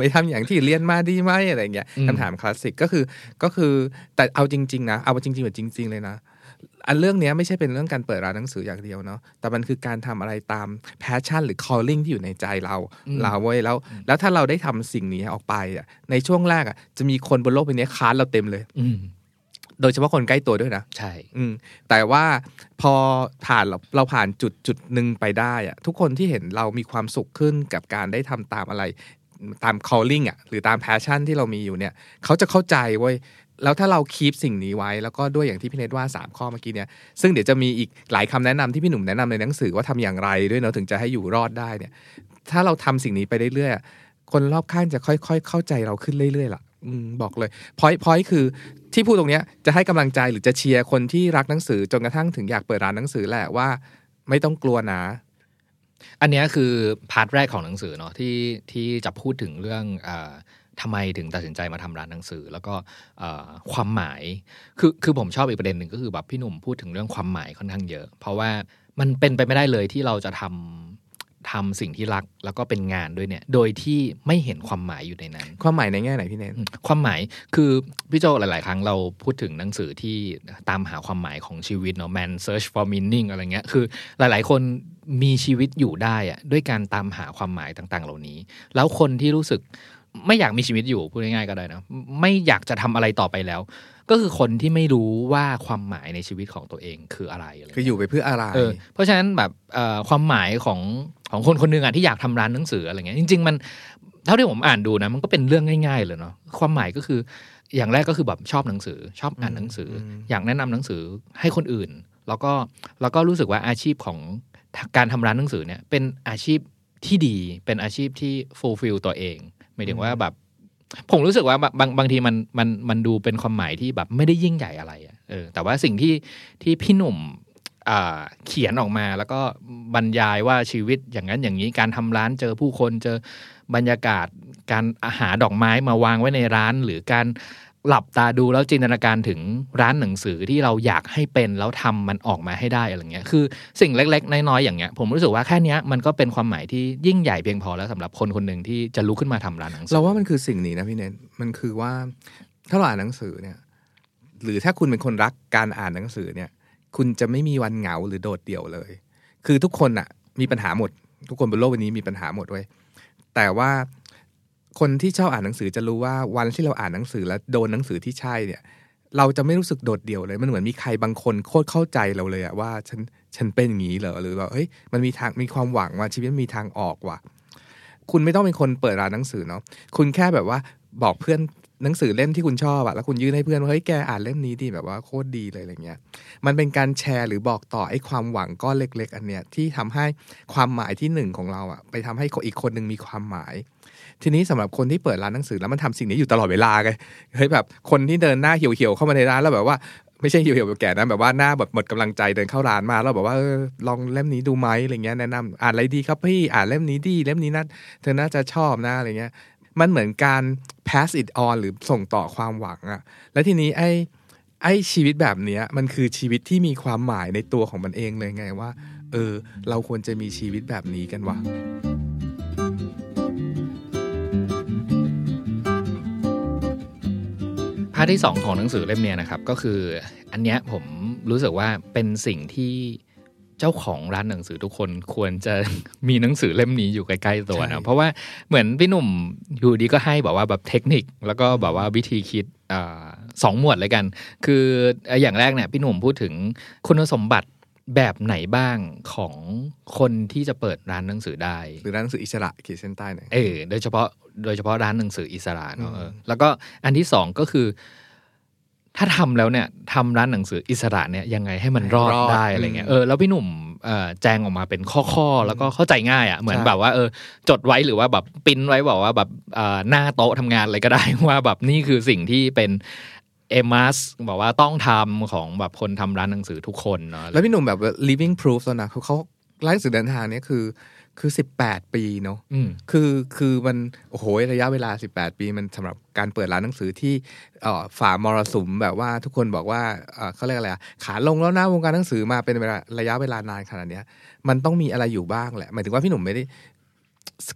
ไปทำอย่างที่เรียนมาดีไหมอะไรเงี้ยอืมคำถามคลาสสิกก็คือก็คือแต่เอาจริง ๆ นะ เอาจริงๆแบบจริง ๆ เลยนะ อันเรื่องเนี้ยไม่ใช่เป็นเรื่องการเปิดร้านหนังสืออย่างเดียวเนาะแต่มันคือการทำอะไรตาม passion หรือ calling ที่อยู่ในใจเราอืมเราเว้ยแล้ว แล้วถ้าเราได้ทำสิ่งนี้ออกไปอะในช่วงแรกอะจะมีคนบนโลกใบนี้ค้านเราเต็มเลย อืมโดยเฉพาะคนใกล้ตัวด้วยนะ ใช่ อืมแต่ว่าพอผ่านเราเราผ่านจุดจุดหนึ่งไปได้อะทุกคนที่เห็นเรามีความสุขขึ้นกับการได้ทำตามอะไรตาม calling อะหรือตาม passion ที่เรามีอยู่เนี่ย เขาจะเข้าใจเว้ย แล้วถ้าเราคีปสิ่งนี้ไว้ แล้วก็ด้วยอย่างที่พี่เนทว่า 3 ข้อเมื่อกี้เนี่ยซึ่งเดี๋ยวจะมีอีกหลายคำแนะนำที่พี่หนุ่มแนะนำในหนังสือว่าทำอย่างไรด้วยเนาะถึงจะให้อยู่รอดได้เนี่ย ถ้าเราทำสิ่งนี้ไปเรื่อยๆคนรอบข้างจะค่อยๆ เข้าใจเราขึ้นเรื่อยๆล่ะอบอกเลยพอยพอยคือที่พูดตรงเนี้ยจะให้กำลังใจหรือจะเชียร์คนที่รักหนังสือจนกระทั่งถึงอยากเปิดร้านหนังสือแหละว่า ไม่ต้องกลัวนะอันเนี้ยคือพาร์ทแรกของหนังสือเนาะที่ที่จะพูดถึงเรื่องอ ทำไมถึงตัดสินใจมาทำร้านหนังสือ แล้วก็อ่าความหมายคือคือผมชอบอีกประเด็นหนึ่งก็คือแบบพี่หนุ่มพูดถึงเรื่องความหมายค่อนข้างเยอะ เพราะว่ามันเป็นไปไม่ได้เลยที่เราจะทำทำสิ่งที่รักแล้วก็เป็นงานด้วยเนี่ย โดยที่ไม่เห็นความหมายอยู่ในนั้น ความหมายในแง่ไหนพี่เนทความหมายคือพี่โจหลาย ๆ ครั้งเราพูดถึงหนังสือที่ตามหาความหมายของชีวิตเนาะ man search for meaning อะไรเงี้ยคือหลาย ๆ คนมีชีวิตอยู่ได้อะด้วยการตามหาความหมายต่าง ๆ เหล่านี้ แล้วคนที่รู้สึก ไม่อยากมีชีวิตอยู่พูดง่ายๆก็ได้นะไม่อยากจะทำอะไรต่อไปแล้ว ก็คือคนที่ไม่รู้ว่าความหมายในชีวิตของตัวเองคืออะไรอะไรเงี้ยคืออยู่ไปเพื่ออะไรเออเพราะฉะนั้นแบบเอ่อความหมายของของคนคนหนึ่งอะที่อยากทำร้านหนังสืออะไรเงี้ยจริง ๆ มันเท่าที่ผมอ่านดูนะ มันก็เป็นเรื่องง่าย ๆ เลยเนาะความหมายก็คืออย่างแรกก็คือแบบชอบหนังสือ ชอบอ่านหนังสือออยากแนะนำหนังสือให้คนอื่น แล้วก็แล้วก็รู้สึกว่าอาชีพของการทำร้านหนังสือเนี่ยเป็นอาชีพที่ดีเป็นอาชีพที่ fulfill ตัวเองหมายถึงว่าแบบ ผมรู้สึกว่าบางบางบางทีมันมันมันดูเป็นความหมายที่แบบไม่ได้ยิ่งใหญ่อะไรอะเออ แต่ว่าสิ่งที่ที่พี่หนุ่มอ่าเขียนออกมาแล้วก็บรรยายว่าชีวิตอย่างนั้นอย่างนี้การทำร้านเจอผู้คนเจอบรรยากาศการอาหารดอกไม้มาวางไว้ในร้าน หรือการ หลับตาดูแล้วจินตนาการถึงร้านหนังสือที่เราอยากให้เป็นแล้วทำมันออกมาให้ได้อะไรเงี้ยคือสิ่งเล็ก ๆ น้อยๆอย่างเงี้ยผมรู้สึกว่าแค่นี้มันก็เป็นความหมายที่ยิ่งใหญ่เพียงพอแล้วสำหรับคนคนหนึ่งที่จะลุกขึ้นมาทำร้านหนังสือเราว่ามันคือสิ่งนี้นะพี่เนทมันคือว่าถ้าเราอ่านหนังสือเนี่ย หรือถ้าคุณเป็นคนรักการอ่านหนังสือเนี่ย คุณจะไม่มีวันเหงาหรือโดดเดี่ยวเลย คือทุกคนอะมีปัญหาหมด ทุกคนบนโลกใบนี้มีปัญหาหมดเว้ยแต่ว่า คนที่ชอบอ่านหนังสือจะรู้ว่าวันที่เราอ่านหนังสือแล้วโดนหนังสือที่ใช่เนี่ย เราจะไม่รู้สึกโดดเดี่ยวเลย มันเหมือนมีใครบางคนโคตรเข้าใจเราเลยอะว่าฉันฉันเป็นอย่างนี้เหรอหรือว่าเฮ้ยมันมีทางมีความหวังว่าชีวิตมีทางออกว่ะ คุณไม่ต้องเป็นคนเปิดร้านหนังสือเนาะคุณแค่แบบว่าบอกเพื่อนหนังสือเล่มที่คุณชอบอะแล้วคุณยื่นให้เพื่อนว่าเฮ้ยแกอ่านเล่มนี้ดีแบบว่าโคตรดีเลยอะไรเงี้ย มันเป็นการแชร์หรือบอกต่อไอ้ความหวังก้อนเล็ก ๆ อันเนี้ยที่ทำให้ความหมายที่หนึ่งของเราอะไปทำให้อีกคนหนึ่งมีความหมาย ทีนี้สำหรับคนที่เปิดร้านหนังสือแล้วมันทำสิ่งนี้อยู่ตลอดเวลาไงเฮ้ยแบบคนที่เดินหน้าเหี่ยวๆเข้ามาในร้านแล้วแบบว่าไม่ใช่เหี่ยวๆแบบแก่นะแบบว่าหน้าแบบหมดกำลังใจเดินเข้าร้านมาแล้วแบบว่าออลองเล่มนี้ดูไหมอะไรเงี้ยแนะนำอ่านอะไรดีครับพี่อ่านเล่มนี้ดีเล่มนี้น่าเธอน่าจะชอบนะอะไรเงี้ย มันเหมือนการ pass it on หรือส่งต่อความหวังอะแล้วทีนี้ไอ้ไอ้ชีวิตแบบเนี้ยมันคือชีวิตที่มีความหมายในตัวของมันเองเลยไงว่า เออ เราควรจะมีชีวิตแบบนี้กันวะาร์ทที่สองของหนังสือเล่มเนี้ยนะครับ ก็คืออันเนี้ยผมรู้สึกว่าเป็นสิ่งที่เจ้าของร้านหนังสือทุกคนควรจะมีหนังสือเล่มนี้อยู่ใกล้ๆตัวใช่นะเพราะว่าเหมือนพี่หนุ่มอยู่ดีก็ให้แบบว่าแบบเทคนิค แล้วก็แบบว่าวิธีคิดอาสองหมวดเลยกัน คืออย่างแรกเนี่ยพี่หนุ่มพูดถึงคุณสมบัติ แบบไหนบ้างของคนที่จะเปิดร้านหนังสือได้ หรือร้านหนังสืออิสระขีดเส้นใต้หน่อยเออโดยเฉพาะโดยเฉพาะร้านหนังสืออิสระเนอะอืมเออแล้วก็อันที่สองก็คือ ถ้าทำแล้วเนี่ยทำร้านหนังสืออิสระเนี่ยยังไงให้มันรอดได้อะไรเงี้ยเออแล้วพี่หนุ่มเอ่อแจงออกมาเป็นข้อๆ แล้วก็เข้าใจง่ายอะเหมือนแบบว่าเออจดไว้หรือว่าแบบปริ้นไว้บอกว่าแบบเอ่อหน้าโต๊ะทำงานอะไรก็ได้ว่าแบบนี่คือสิ่งที่เป็น เอมัสบอกว่าต้องทำของแบบคนทำร้านหนังสือทุกคนเนาะแล้วพี่หนุ่มแบบ living proof แล้วนะเขาเขาร้านหนังสือเดินทางเนี้ยคือ คือสิบแปดปีเนาะอืมคือคือมันโอ้โหระยะเวลา18ปีมันสำหรับการเปิดร้านหนังสือที่เอ่อฝ่ามรสุมแบบว่าทุกคนบอกว่าเอ่อเขาเรียกอะไรอะขาลงแล้วนะวงการหนังสือมาเป็นเวลาระยะเวลานานขนาดเนี้ย มันต้องมีอะไรอยู่บ้างแหละหมายถึงว่าพี่หนุ่มไม่ได้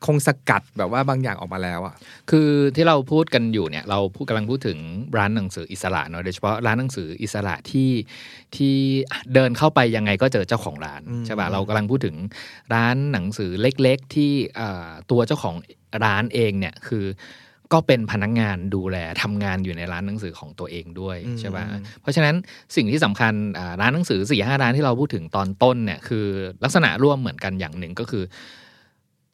คงสกัดแบบว่าบางอย่างออกมาแล้วอะคือที่เราพูดกันอยู่เนี่ย เราพูดกำลังพูดถึงร้านหนังสืออิสระเนาะโดยเฉพาะร้านหนังสืออิสระที่ที่เดินเข้าไปยังไงก็เจอเจ้าของร้านอืมใช่ป่ะเรากำลังพูดถึงร้านหนังสือเล็ก ๆ ที่อ่าตัวเจ้าของร้านเองเนี่ยคือก็เป็นพนักงานดูแลทำงานอยู่ในร้านหนังสือของตัวเองด้วยอืมใช่ป่ะเพราะฉะนั้นสิ่งที่สำคัญอ่าร้านหนังสือสี่ห้าร้านที่เราพูดถึงตอนต้นเนี่ยคือลักษณะร่วมเหมือนกันอย่างหนึ่งก็คือ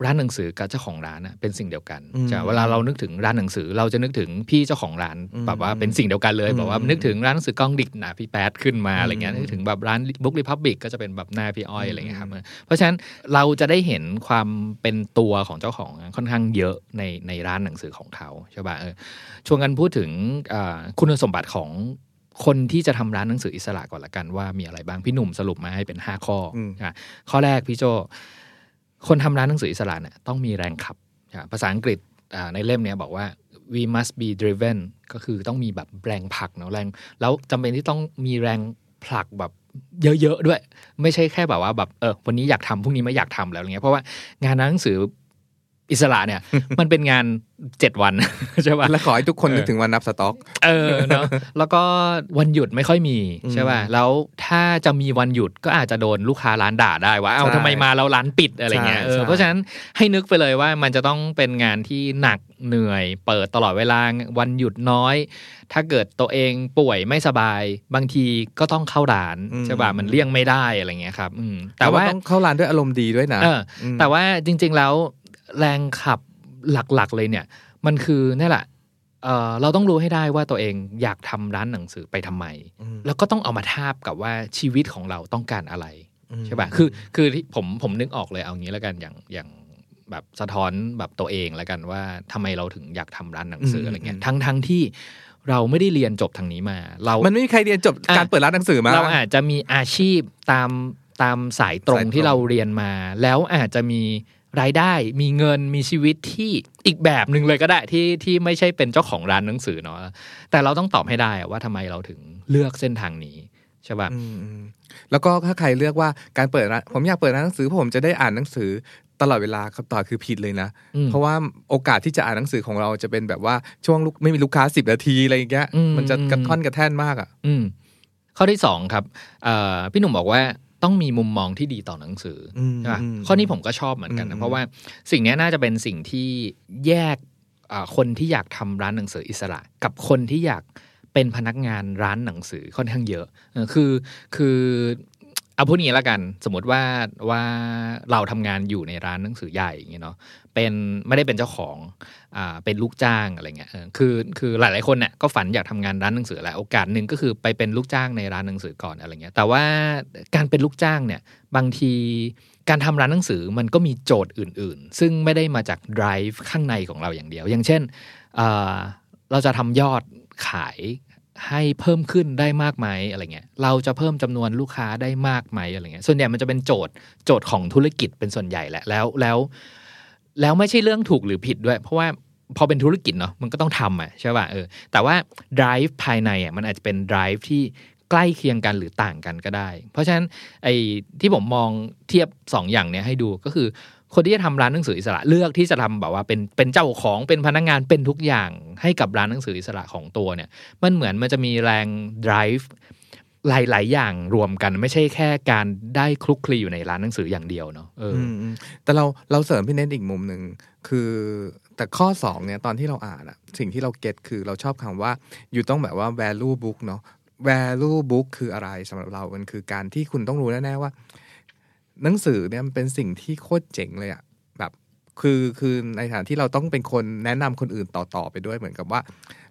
ร้านหนังสือกับเจ้าของร้านน่ะเป็นสิ่งเดียวกันอืมจะเวลาเรานึกถึงร้านหนังสือ เราจะนึกถึงพี่เจ้าของร้านอืมแบบว่าเป็นสิ่งเดียวกันเลยอืมแบบว่านึกถึงร้านหนังสือกล้องดิกนะพี่แป๊ดขึ้นมาอะไรเงี้ยอืมนึกถึงแบบร้านบุ๊กรีพับบิกก็จะเป็นแบบหน้าพี่อ้อยอะไรเงี้ยครับเพราะฉะนั้นเราจะได้เห็นความเป็นตัวของเจ้าของค่อนข้างเยอะในในร้านหนังสือของเขาใช่ป่ะเออชวนกันพูดถึงอ่าคุณสมบัติของคนที่จะทำร้านหนังสืออิสระก่อนละกันว่ามีอะไรบ้างพี่หนุ่มสรุปมาให้เป็นห้าข้ออมอะข้อแรกพี่โจ คนทำร้านหนังสืออิสระเนี่ยต้องมีแรงขับ ภาษาอังกฤษในเล่มเนี้ยบอกว่า we must be driven ก็คือต้องมีแบบแรงผลักเนาะแรง แล้วจำเป็นที่ต้องมีแรงผลักแบบเยอะๆด้วย ไม่ใช่แค่แบบว่าแบบเออวันนี้อยากทำพรุ่งนี้ไม่อยากทำแล้วอะไรเงี้ยเพราะว่างานหนังสือ อิสระเนี่ย มันเป็นงานเจ็ดวันใช่ป่ะแล้วขอให้ทุกคนนึกถึงวันนับสต็อก เออเนาะแล้วก็วันหยุดไม่ค่อยมีใช่ป่ะแล้วถ้าจะมีวันหยุดก็อาจจะโดนลูกค้าร้านด่าได้ว่า เอ้าใช่ทำไมมาแล้วร้านปิดอะไรเงี้ยใช่เออใช่เพราะฉะนั้นให้นึกไปเลยว่ามันจะต้องเป็นงานที่หนักเหนื่อย เปิดตลอดเวลาวันหยุดน้อย ถ้าเกิดตัวเองป่วยไม่สบาย บางทีก็ต้องเข้าร้านใช่ป่ะมันเลี่ยงไม่ได้อะไรเงี้ยครับอืมแต่แต่ว่าว่าต้องเข้าร้านด้วยอารมณ์ดีด้วยนะเออมแต่ว่าจริง ๆแล้ว แรงขับหลักๆเลยเนี่ย มันคือนี่แหละเออเราต้องรู้ให้ได้ว่าตัวเองอยากทำร้านหนังสือไปทำไมอืมแล้วก็ต้องเอามาทาบกับว่าชีวิตของเราต้องการอะไรอืมใช่ป่ะคือคือที่ผมผมนึกออกเลยเอางี้แล้วกันอย่างอย่างแบบสะท้อนแบบตัวเองแล้วกันว่าทำไมเราถึงอยากทำร้านหนังสืออะไรเงี้ยทั้งทั้งที่เราไม่ได้เรียนจบทางนี้มา เรามันไม่มีใครเรียนจบอะการเปิดร้านหนังสือมา เราอาจจะมีอาชีพตามตามสายตรงสายตรงที่เราเรียนมา แล้วอาจจะมี รายได้มีเงินมีชีวิตที่อีกแบบหนึ่งเลยก็ได้ที่ที่ไม่ใช่เป็นเจ้าของร้านหนังสือเนาะแต่เราต้องตอบให้ได้อะว่าทำไมเราถึงเลือกเส้นทางนี้ใช่ป่ะอืมอืมแล้วก็ถ้าใครเลือกว่าการเปิดร้านผมอยากเปิดร้านหนังสือเพราะผมจะได้อ่านหนังสือตลอดเวลาคำตอบคือผิดเลยนะอืมเพราะว่าโอกาสที่จะอ่านหนังสือของเราจะเป็นแบบว่าช่วงลูกไม่มีลูกค้าสิบนาทีอะไรอย่างเงี้ยอืมมันจะกระท่อนกระแท่นมากอะอืมข้อที่สองครับเอ่อพี่หนุ่มบอกว่า ต้องมีมุมมองที่ดีต่อหนังสือออืมใช่ปะอืมข้อนี้ผมก็ชอบเหมือนกันอืนะมเพราะว่าสิ่งเนี้ยน่าจะเป็นสิ่งที่แยกอ่าคนที่อยากทำร้านหนังสืออิสระ กับคนที่อยากเป็นพนักงานร้านหนังสือค่อนข้างเยอะเออคือคือเอาพูดอย่างนี้ละกัน สมมติว่าว่าเราทำงานอยู่ในร้านหนังสือใหญ่อย่างเงี้ยเนาะ เป็นไม่ได้เป็นเจ้าของอ่าเป็นลูกจ้างอะไรเงี้ยเออคือคือหลาย ๆ คนเนี่ยก็ฝันอยากทำงานร้านหนังสือแหละโอกาสหนึ่งก็คือไปเป็นลูกจ้างในร้านหนังสือก่อนอะไรเงี้ยแต่ว่าการเป็นลูกจ้างเนี่ยบางทีการทำร้านหนังสือมันก็มีโจทย์อื่น ๆ ซึ่งไม่ได้มาจาก drive ข้างในของเราอย่างเดียว อย่างเช่นเเราจะทำยอดขายให้เพิ่มขึ้นได้มากไหมอะไรเงี้ย เราจะเพิ่มจำนวนลูกค้าได้มากไหมอะไรเงี้ย ส่วนใหญ่มันจะเป็นโจทย์โจทย์ของธุรกิจเป็นส่วนใหญ่แหละ แล้วแล้ว แล้วไม่ใช่เรื่องถูกหรือผิดด้วย เพราะว่าพอเป็นธุรกิจเนาะมันก็ต้องทำอะใช่ป่ะเออแต่ว่า drive ภายในอะมันอาจจะเป็น drive ที่ใกล้เคียงกันหรือต่างกันก็ได้ เพราะฉะนั้นไอ้ที่ผมมองเทียบสองอย่างเนี้ยให้ดูก็คือ คนที่จะทำร้านหนังสืออิสระเลือกที่จะทำแบบว่าเป็นเป็นเจ้าของเป็นพนักงานเป็นทุกอย่างให้กับร้านหนังสืออิสระของตัวเนี่ยมันเหมือนมันจะมีแรง drive หลาย ๆ อย่างรวมกันไม่ใช่แค่การได้คลุกคลีอยู่ในร้านหนังสืออย่างเดียวเนาะเออแต่เราเราเสริมพี่เน้นอีกมุมหนึ่งคือแต่ข้อสองเนี่ยตอนที่เราอ่านอะสิ่งที่เราเก็ตคือเราชอบคำว่าอยู่ต้องแบบว่า value book เนาะ value book คืออะไรสำหรับเรามันคือการที่คุณต้องรู้แน่ ๆ ว่า หนังสือเนี่ยมันเป็นสิ่งที่โคตรเจ๋งเลยอะ คือคือในฐานะที่เราต้องเป็นคนแนะนำคนอื่นต่อๆไปด้วยเหมือนกับว่า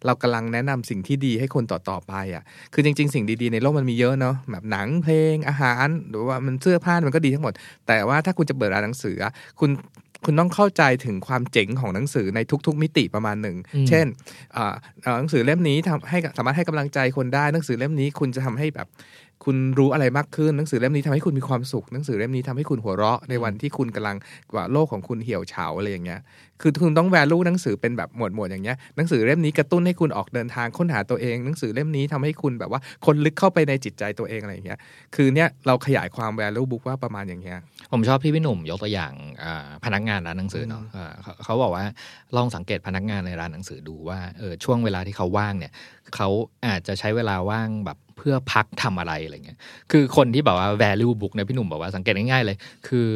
เรากำลังแนะนำสิ่งที่ดีให้คนต่อๆไปอะคือจริง ๆ สิ่งดีๆในโลกมันมีเยอะเนาะแบบหนังเพลงอาหาร หรือว่ามันเสื้อผ้ามันก็ดีทั้งหมด แต่ว่าถ้าคุณจะเปิดร้านหนังสืออะคุณคุณต้องเข้าใจถึงความเจ๋งของหนังสือในทุก ๆ มิติประมาณหนึ่งอืมเช่นอ่าเอ่อหนังสือเล่มนี้ทำให้สามารถให้กำลังใจคนได้หนังสือเล่มนี้คุณจะทำให้แบบ คุณรู้อะไรมากขึ้นหนังสือเล่มนี้ทำให้คุณมีความสุขหนังสือเล่มนี้ทำให้คุณหัวเราะในวันที่คุณกำลังว่าโลกของคุณเหี่ยวเฉาอะไรอย่างเงี้ยคือคุณต้องแวลูหนังสือเป็นแบบหมวดหมวดอย่างเงี้ยหนังสือเล่มนี้กระตุ้นให้คุณออกเดินทางค้นหาตัวเอง หนังสือเล่มนี้ทำให้คุณแบบว่าคนลึกเข้าไปในจิตใจตัวเองอะไรอย่างเงี้ยคือเนี่ยเราขยายความ value book ว่าประมาณอย่างเงี้ยผมชอบที่พี่หนุ่มยกตัวอย่างอ่าพนักงานร้านหนังสือเนาะอ่าเขาเขาบอกว่าลองสังเกตพนักงานในร้านหนังสือดูว่าเออช่วงเวลาที่เขาว่างเนี่ยเขาอาจจะใช้เวลาว่างแบบ เพื่อพักทำอะไรอะไรเงี้ยคือคนที่แบบว่า value book เนี่ยพี่หนุ่มบอกว่าสังเกตง่ายๆเลย คือ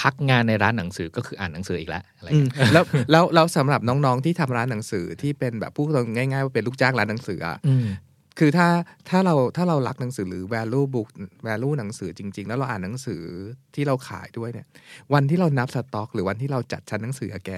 พักงานในร้านหนังสือก็คืออ่านหนังสืออีกแล้วอะไรอืมเงี้ยแล้วแล้วแล้วสำหรับน้องๆที่ทำร้านหนังสือที่เป็นแบบพูดตรงง่ายๆว่าเป็นลูกจ้างร้านหนังสืออะอืมคือถ้าถ้าเราถ้าเรารักหนังสือหรือ value book value หนังสือจริง ๆ แล้วเราอ่านหนังสือที่เราขายด้วยเนี่ย วันที่เรานับสต็อก หรือวันที่เราจัดชั้นหนังสืออะแก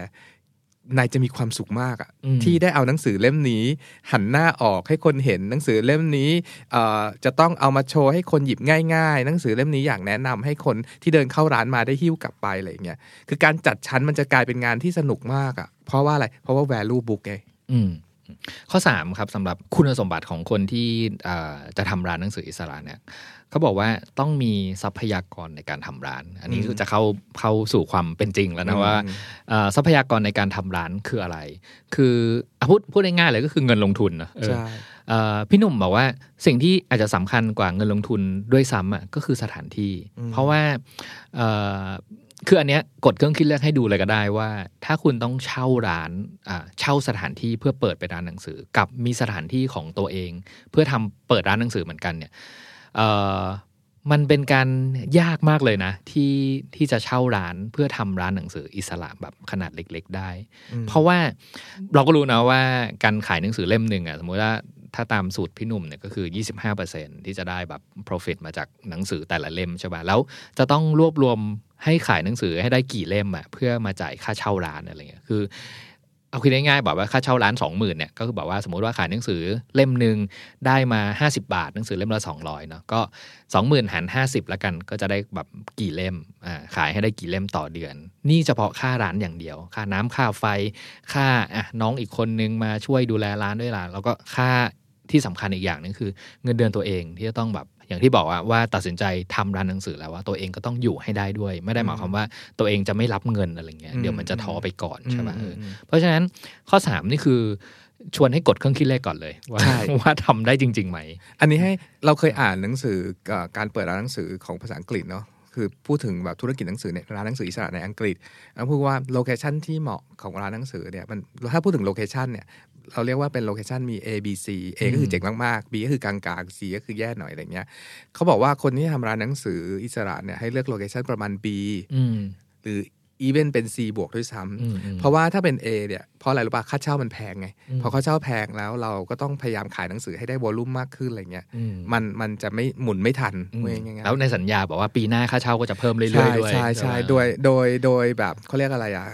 นายจะมีความสุขมากอะอืมที่ได้เอาหนังสือเล่มนี้ หันหน้าออกให้คนเห็นหนังสือเล่มนี้เอ่อจะต้องเอามาโชว์ให้คนหยิบง่ายๆ หนังสือเล่มนี้อยากแนะนำให้คนที่เดินเข้าร้านมาได้หิ้วกลับไปอะไรอย่างเงี้ยคือการจัดชั้นมันจะกลายเป็นงานที่สนุกมากอะเพราะว่าอะไรเพราะว่า value book ไงอืมข้อสามครับสำหรับคุณสมบัติของคนที่เอ่อจะทำร้านหนังสืออิสระเนี่ย เขาบอกว่าต้องมีทรัพยากรในการทำร้าน อันนี้อืมคือจะเข้าเข้าสู่ความเป็นจริงแล้วนะว่าอืมเอ่อทรัพยากรในการทำร้านคืออะไร คืออะพูดพูดง่ายๆเลยก็คือเงินลงทุนนะเออใช่เอ่อพี่หนุ่มบอกว่าสิ่งที่อาจจะสำคัญกว่าเงินลงทุนด้วยซ้ำอะก็คือสถานที่อืมเพราะว่าเอ่อคืออันเนี้ยกดเครื่องคิดเลขให้ดูเลยก็ได้ว่า ถ้าคุณต้องเช่าร้านอ่าเช่าสถานที่เพื่อเปิดเป็นร้านหนังสือ กับมีสถานที่ของตัวเอง เพื่อทำเปิดร้านหนังสือเหมือนกันเนี่ยเอ่อ มันเป็นการยากมากเลยนะ ที่ที่จะเช่าร้านเพื่อทำร้านหนังสืออิสระแบบขนาดเล็ก ๆ ได้ เพราะว่าเราก็รู้นะว่าการขายหนังสือเล่มหนึ่งอะสมมติว่าถ้าตามสูตรพี่หนุ่มเนี่ยก็คือ 25%ที่จะได้แบบ profit มาจากหนังสือแต่ละเล่มใช่ป่ะแล้วจะต้องรวบรวมให้ขายหนังสือให้ได้กี่เล่มอะเพื่อมาจ่ายค่าเช่าร้านอะไรเงี้ยคือ เอาคิดง่ายๆบอกว่าค่าเช่าร้านสองหมื่นเนี่ยก็คือบอกว่าสมมติว่าขายหนังสือเล่มหนึ่งได้มา 50 บาท หนังสือเล่มละ200เนาะก็ 20,000หาร50แล้วกันก็จะได้แบบกี่เล่มอ่าขายให้ได้กี่เล่มต่อเดือน นี่เฉพาะค่าร้านอย่างเดียว ค่าน้ำค่าไฟ ค่าอะน้องอีกคนนึงมาช่วยดูแลร้านด้วยล่ะแล้วก็ค่าที่สำคัญอีกอย่างนึงคือ เงินเดือนตัวเองที่จะต้องแบบ อย่างที่บอกว่าว่าตัดสินใจทำร้านหนังสือแล้วว่าตัวเองก็ต้องอยู่ให้ได้ด้วย ไม่ได้หมายความว่าตัวเองจะไม่รับเงินอะไรเงี้ยอืมเดี๋ยวมันจะท้อไปก่อนใช่ไหมอืมอืมเพราะฉะนั้นข้อสามนี่คือชวนให้กดเครื่องคิดเลขก่อนเลย ว่าใช่ว่าทำได้จริงๆไหม อันนี้ให้เราเคยอ่านหนังสือเอ่อการเปิดร้านหนังสือของภาษาอังกฤษเนาะคือพูดถึงแบบธุรกิจหนังสือในร้านหนังสืออิสระในอังกฤษแล้วพูดว่า location ที่เหมาะของร้านหนังสือเนี่ยมันถ้าพูดถึง location เนี่ย เราเรียกว่าเป็น location มี A B C A ก็คือเจ๋งมากๆ B ก็คือกลางๆ C ก็คือแย่หน่อยอะไรเงี้ยเขาบอกว่าคนที่ทำร้านหนังสืออิสระเนี่ยให้เลือก location ประมาณ B อืมหรืออีเวนเป็น C บวกด้วยซ้อืมอืมำเพราะว่าถ้าเป็น A เนี่ยเพราะอะไรรู้ป่ะค่าเช่ามันแพงไงอืมพอค่าเช่าแพงแล้วเราก็ต้องพยายามขายหนังสือให้ได้วอลลุ่มมากขึ้นอะไรเงี้ยอืมมันมันจะไม่หมุนไม่ทันอืมว่าง่ายๆแล้วในสัญญาบอกว่าปีหน้าค่าเช่าก็จะเพิ่มเรื่อยๆใช่ด้วยใช่ใช่ไหมโดยโดยโดยแบบเขาเรียกอะไรอะ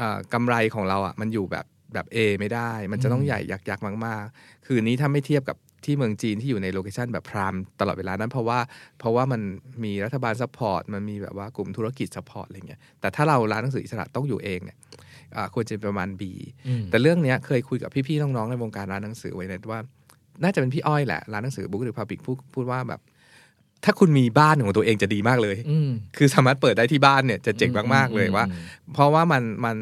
อ่ากำไรของเราอะมันอยู่แบบ แบบ A ไม่ได้ มันจะต้องใหญ่ยักยักษ์มาก ๆ คือนี้ถ้าไม่เทียบกับที่เมืองจีนที่อยู่ในโลเคชันแบบพรามตลอดเวลานั้นเพราะว่าเพราะว่ามันมีรัฐบาล support มันมีแบบว่ากลุ่มธุรกิจ support อะไรเงี้ยแต่ถ้าเราร้านหนังสืออิสระต้องอยู่เองเนี่ยอ่าควรจะเป็นประมาณ B อืมแต่เรื่องเนี้ยเคยคุยกับพี่ๆน้องๆในวงการร้านหนังสือไว้นะว่า น่าจะเป็นพี่อ้อยแหละร้านหนังสือ Book Re:public พูดพูดว่าแบบถ้าคุณมีบ้านของตัวเองจะดีมากเลยอืมคือสามารถเปิดได้ที่บ้านเนี่ยจะเจ๋งมากๆเลยว่าอืมเพราะว่ามันมัน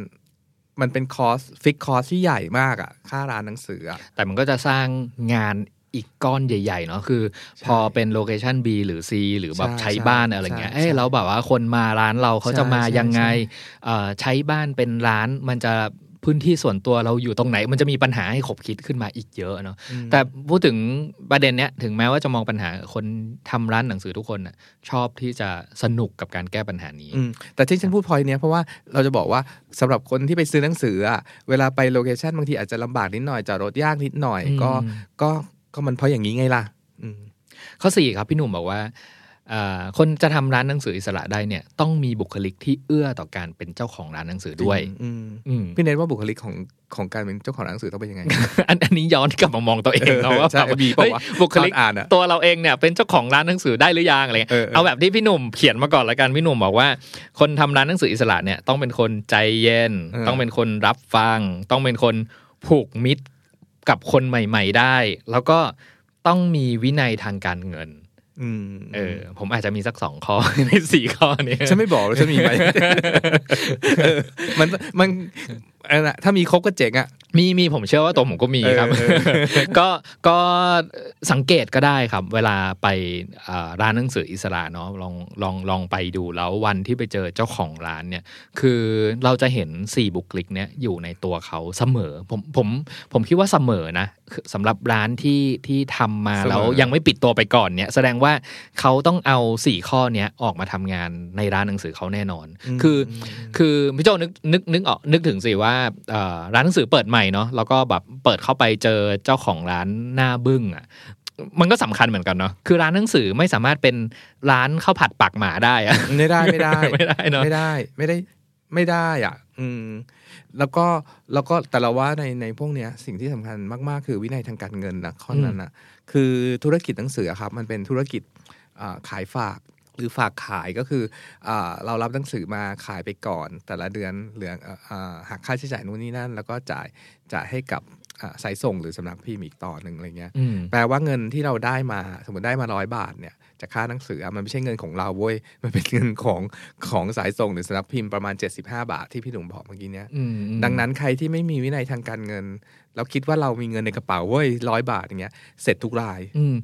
มันเป็น cost fixed cost ที่ใหญ่มากอะค่าร้านหนังสืออะแต่มันก็จะสร้างงานอีกก้อนใหญ่ๆเนาะคือ พอเป็นโลเคชัน B หรือ C หรือแบบใช่ใช้บ้านใช่อะไรเงี้ยใช่เอ้ยใช่แล้วแบบว่าคนมาร้านเราเขาจะใช่มาใช่ยังไงใช่เอ่อใช้บ้านเป็นร้านมันจะ พื้นที่ส่วนตัวเราอยู่ตรงไหน มันจะมีปัญหาให้ขบคิดขึ้นมาอีกเยอะเนาะแต่พูดถึงประเด็นเนี้ยถึงแม้ว่าจะมองปัญหาคนทำร้านหนังสือทุกคนน่ะชอบที่จะสนุกกับการแก้ปัญหานี้อืมแต่ที่ฉันพูดพอยเนี้ยเพราะว่าเราจะบอกว่าสำหรับคนที่ไปซื้อหนังสืออะเวลาไปโลเคชันบางทีอาจจะลำบากนิดหน่อยจอดรถยากนิดหน่อยก็อืมก็ก็มันเพราะอย่างนี้ไงล่ะอืมข้อสี่ครับพี่หนุ่มบอกว่าอ่า คนจะทำร้านหนังสืออิสระได้เนี่ยต้องมีบุคลิกที่เอื้อต่อการเป็นเจ้าของร้านหนังสือด้วยอืมอืมพี่เนทว่าบุคลิกของของการเป็นเจ้าของร้านหนังสือต้องเป็นยังไง อันอันนี้ย้อนกลับมามองตัวเองเนาะว่าใช่แบบมีเปล่าวะเฮ้ยบุคลิกตอนอ่านอะตัวเราเองเนี่ยเป็นเจ้าของร้านหนังสือได้หรือยังอะไรเงี้ยเออเออเอาแบบที่พี่หนุ่มเขียนมาก่อนละกันพี่หนุ่มบอกว่า คนทำร้านหนังสืออิสระเนี่ยต้องเป็นคนใจเย็นเออต้องเป็นคนรับฟัง ต้องเป็นคนผูกมิตรกับคนใหม่ ๆ ได้ แล้วก็ต้องมีวินัยทางการเงินอืม เออ ผมอาจจะมีสักสองข้อในสี่ข้อนี้ฉันไม่บอกแล้วฉันมีไหมเออมันมันเออน่ะ ถ้ามีครบก็เจ๋งอะมีมีผมเชื่อว่าตัวผมก็มีครับเออเออก็ก็สังเกตก็ได้ครับ เวลาไปอ่าร้านหนังสืออิสระเนาะลองลองลองไปดูแล้ววันที่ไปเจอเจ้าของร้านเนี่ย คือเราจะเห็นสี่บุคลิกเนี่ยอยู่ในตัวเขาเสมอ ผมผมผมคิดว่าเสมอนะคือสำหรับร้านที่ที่ทำมาเสมอแล้วยังไม่ปิดตัวไปก่อนเนี่ย แสดงว่าเขาต้องเอาสี่ข้อเนี้ยออกมาทำงานในร้านหนังสือเขาแน่นอน คือ คือพี่โจนึกนึกนึกออกนึกถึงสิว่าเอ่อร้านหนังสือเปิดใหม่เนาะแล้วก็แบบเปิดเข้าไปเจอเจ้าของร้านหน้าบึ้งอะมันก็สำคัญเหมือนกันเนาะ คือร้านหนังสือไม่สามารถเป็นร้านข้าวผัดปากหมาได้อะไม่ได้ไม่ได้ไม่ได้เนอะไม่ได้ไม่ได้ไม่ได้อะ อืม แล้วก็แล้วก็แต่เราว่าในในพวกเนี้ย สิ่งที่สำคัญมาก ๆ คือวินัยทางการเงินนะข้อนั้นนะคือธุรกิจหนังสืออะครับ มันเป็นธุรกิจอ่าขายฝาก หรือฝากขายก็คืออาเรารับหนังสือมาขายไปก่อน แต่ละเดือนเหลืออ่าอ่าหักค่าใช้จ่ายนู่นนี่นั่น แล้วก็จ่ายจ่ายให้กับอ่าสายส่งหรือสำนักพิมพ์อีกต่อหนึ่งอะไรเงี้ยอืมแปลว่าเงินที่เราได้มาสมมติได้มาร้อยบาทเนี่ยจากค่าหนังสืออะมันไม่ใช่เงินของเราเว้ยมันเป็นเงินของของสายส่งหรือสำนักพิมพ์ประมาณ 75 บาทที่พี่หนุ่มบอกเมื่อกี้เนี้ยอืมดังนั้นใครที่ไม่มีวินัยทางการเงิน แล้วคิดว่าเรามีเงินในกระเป๋าเว้ยร้อยบาทอย่างเงี้ยเสร็จทุกรายอืม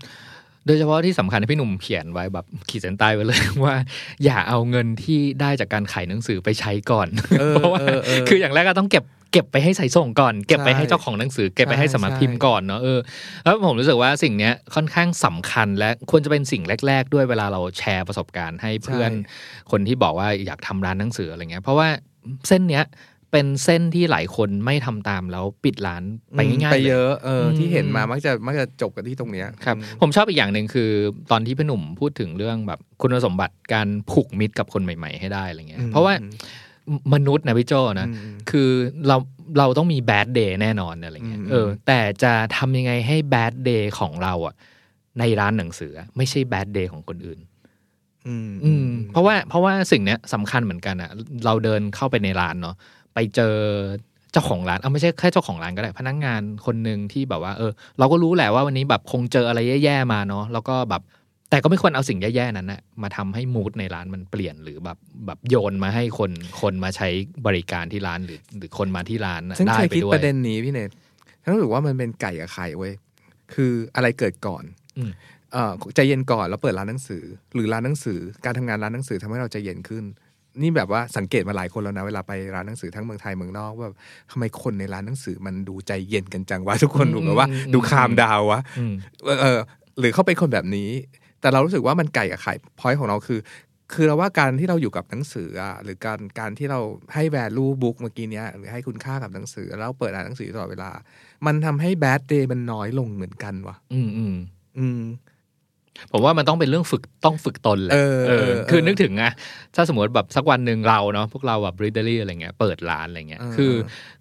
โดยเฉพาะที่สำคัญที่พี่หนุ่มเขียนไว้แบบขีดเส้นใต้ไว้เลยว่า อย่าเอาเงินที่ได้จากการขายหนังสือไปใช้ก่อนเออเพราะว่าเออเออคืออย่างแรกก็ต้องเก็บเก็บไปให้ใส่ส่งก่อน เก็บไปใช่ให้เจ้าของหนังสือ เก็บไปให้ใช่สำนักพิมพ์ใช่ก่อนเนาะเออแล้วผมรู้สึกว่าสิ่งเนี้ยค่อนข้างสำคัญและควรจะเป็นสิ่งแรก ๆ ด้วยเวลาเราแชร์ประสบการณ์ให้เพื่อนคนที่บอกว่าอยากทำร้านหนังสืออะไรเงี้ยเพราะว่าเส้นเนี้ย เป็นเส้นที่หลายคนไม่ทำตามแล้วปิดร้านไปง่ายๆไปเลยเยอะเอออมที่เห็นมามักจะมักจะจบกันที่ตรงเนี้ยครับอืมผมชอบอีกอย่างหนึ่งคือ ตอนที่พี่หนุ่มพูดถึงเรื่องแบบคุณสมบัติการผูกมิตรกับคนใหม่ ๆ ให้ได้อะไรเงี้ยอืมเพราะว่ามนุษย์นะพี่โจนะอืมคือเราเราต้องมีแบดเดย์แน่นอนอะไรเงี้ยอืมเออ แต่จะทำยังไงให้แบดเดย์ของเราอะ ในร้านหนังสืออะไม่ใช่แบดเดย์ของคนอื่นอืมอืมเพราะว่าเพราะว่าสิ่งเนี้ยสำคัญเหมือนกันอะ เราเดินเข้าไปในร้านเนาะ ไปเจอเจ้าของร้านเอาไม่ใช่แค่เจ้าของร้านก็ได้ พนักงานคนหนึ่งที่แบบว่าเออ เราก็รู้แหละว่าวันนี้แบบคงเจออะไรแย่ๆมาเนาะแล้วก็แบบแต่ก็ไม่ควรเอาสิ่งแย่ๆนั้นนะมาทำให้มูดในร้านมันเปลี่ยนหรือแบบแบบโยนมาให้คนคนมาใช้บริการที่ร้านหรือ หรือคนมาที่ร้านน่ะฉันได้เคยไปคิดด้วปยระเด็นนี้พี่เนทฉันรู้สึกว่ามันเป็นไก่กับไข่เว้ยคืออะไรเกิดก่อนอืมเอ่อใจเย็นก่อนแล้วเปิดร้านหนังสือ หรือร้านหนังสือ การทำงานร้านหนังสือทำให้เราใจเย็นขึ้น นี่แบบว่าสังเกตมาหลายคนแล้วนะ เวลาไปร้านหนังสือทั้งเมืองไทยเมืองนอกว่าทำไมคนในร้านหนังสือมันดูใจเย็นกันจังวะทุกคนดูแบบว่า ดูคามดาววะอืมเออเออหรือเขาเป็นคนแบบนี้ แต่เรารู้สึกว่ามันไก่กับไข่พอยของเราคือ คือเราว่าการที่เราอยู่กับหนังสืออะหรือการการที่เราให้ value book เมื่อกี้เนี้ยหรือให้คุณค่ากับหนังสือแล้วเปิดอ่านหนังสือตลอดเวลา มันทำให้ bad day มันน้อยลงเหมือนกันว่ะอืมอืมอืม ผมว่ามันต้องเป็นเรื่องฝึกต้องฝึกตนแหละเออเออคือเออนึกถึงอะถ้าสมมติแบบสักวันหนึ่งเราเนาะพวกเราแบบบริเดอรี่อะไรเงี้ยเปิดร้านอะไรเงี้ยเออคือ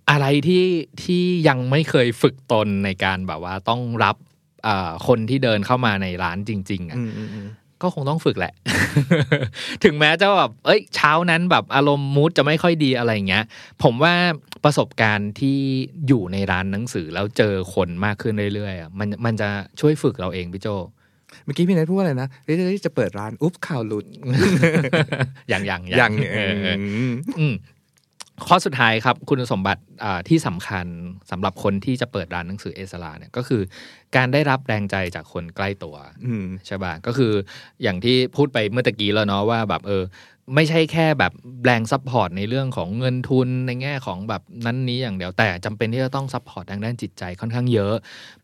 อะไรที่ที่ยังไม่เคยฝึกตนในการแบบว่าต้องรับอ่าคนที่เดินเข้ามาในร้านจริง ๆอะอืมอืมอืมก็คงต้องฝึกแหละ ถึงแม้จะแบบ เอ้ย เช้านั้นแบบอารมณ์มูดจะไม่ค่อยดีอะไรอย่างเงี้ย ผมว่าประสบการณ์ที่อยู่ในร้านหนังสือแล้วเจอคนมากขึ้นเรื่อยๆอะมันมันจะช่วยฝึกเราเองพี่โจ เมื่อกี้พี่เนทพูดว่าอะไรนะเฮ้ยเฮ้ยจะเปิดร้านอุ๊บข่าวหลุดอย่างอย่างอย่างเออเออมอืมข้อสุดท้ายครับ คุณสมบัติอ่าที่สำคัญสำหรับคนที่จะเปิดร้านหนังสืออิสระเนี่ยก็คือ การได้รับแรงใจจากคนใกล้ตัวอืมใช่ป่ะก็คืออย่างที่พูดไปเมื่อตะกี้แล้วเนาะว่าแบบเออไม่ใช่แค่แบบแรง support ในเรื่องของเงินทุนในแง่ของแบบนั้นนี้อย่างเดียวแต่จำเป็นที่จะต้อง support ทางด้านจิตใจค่อนข้างเยอะ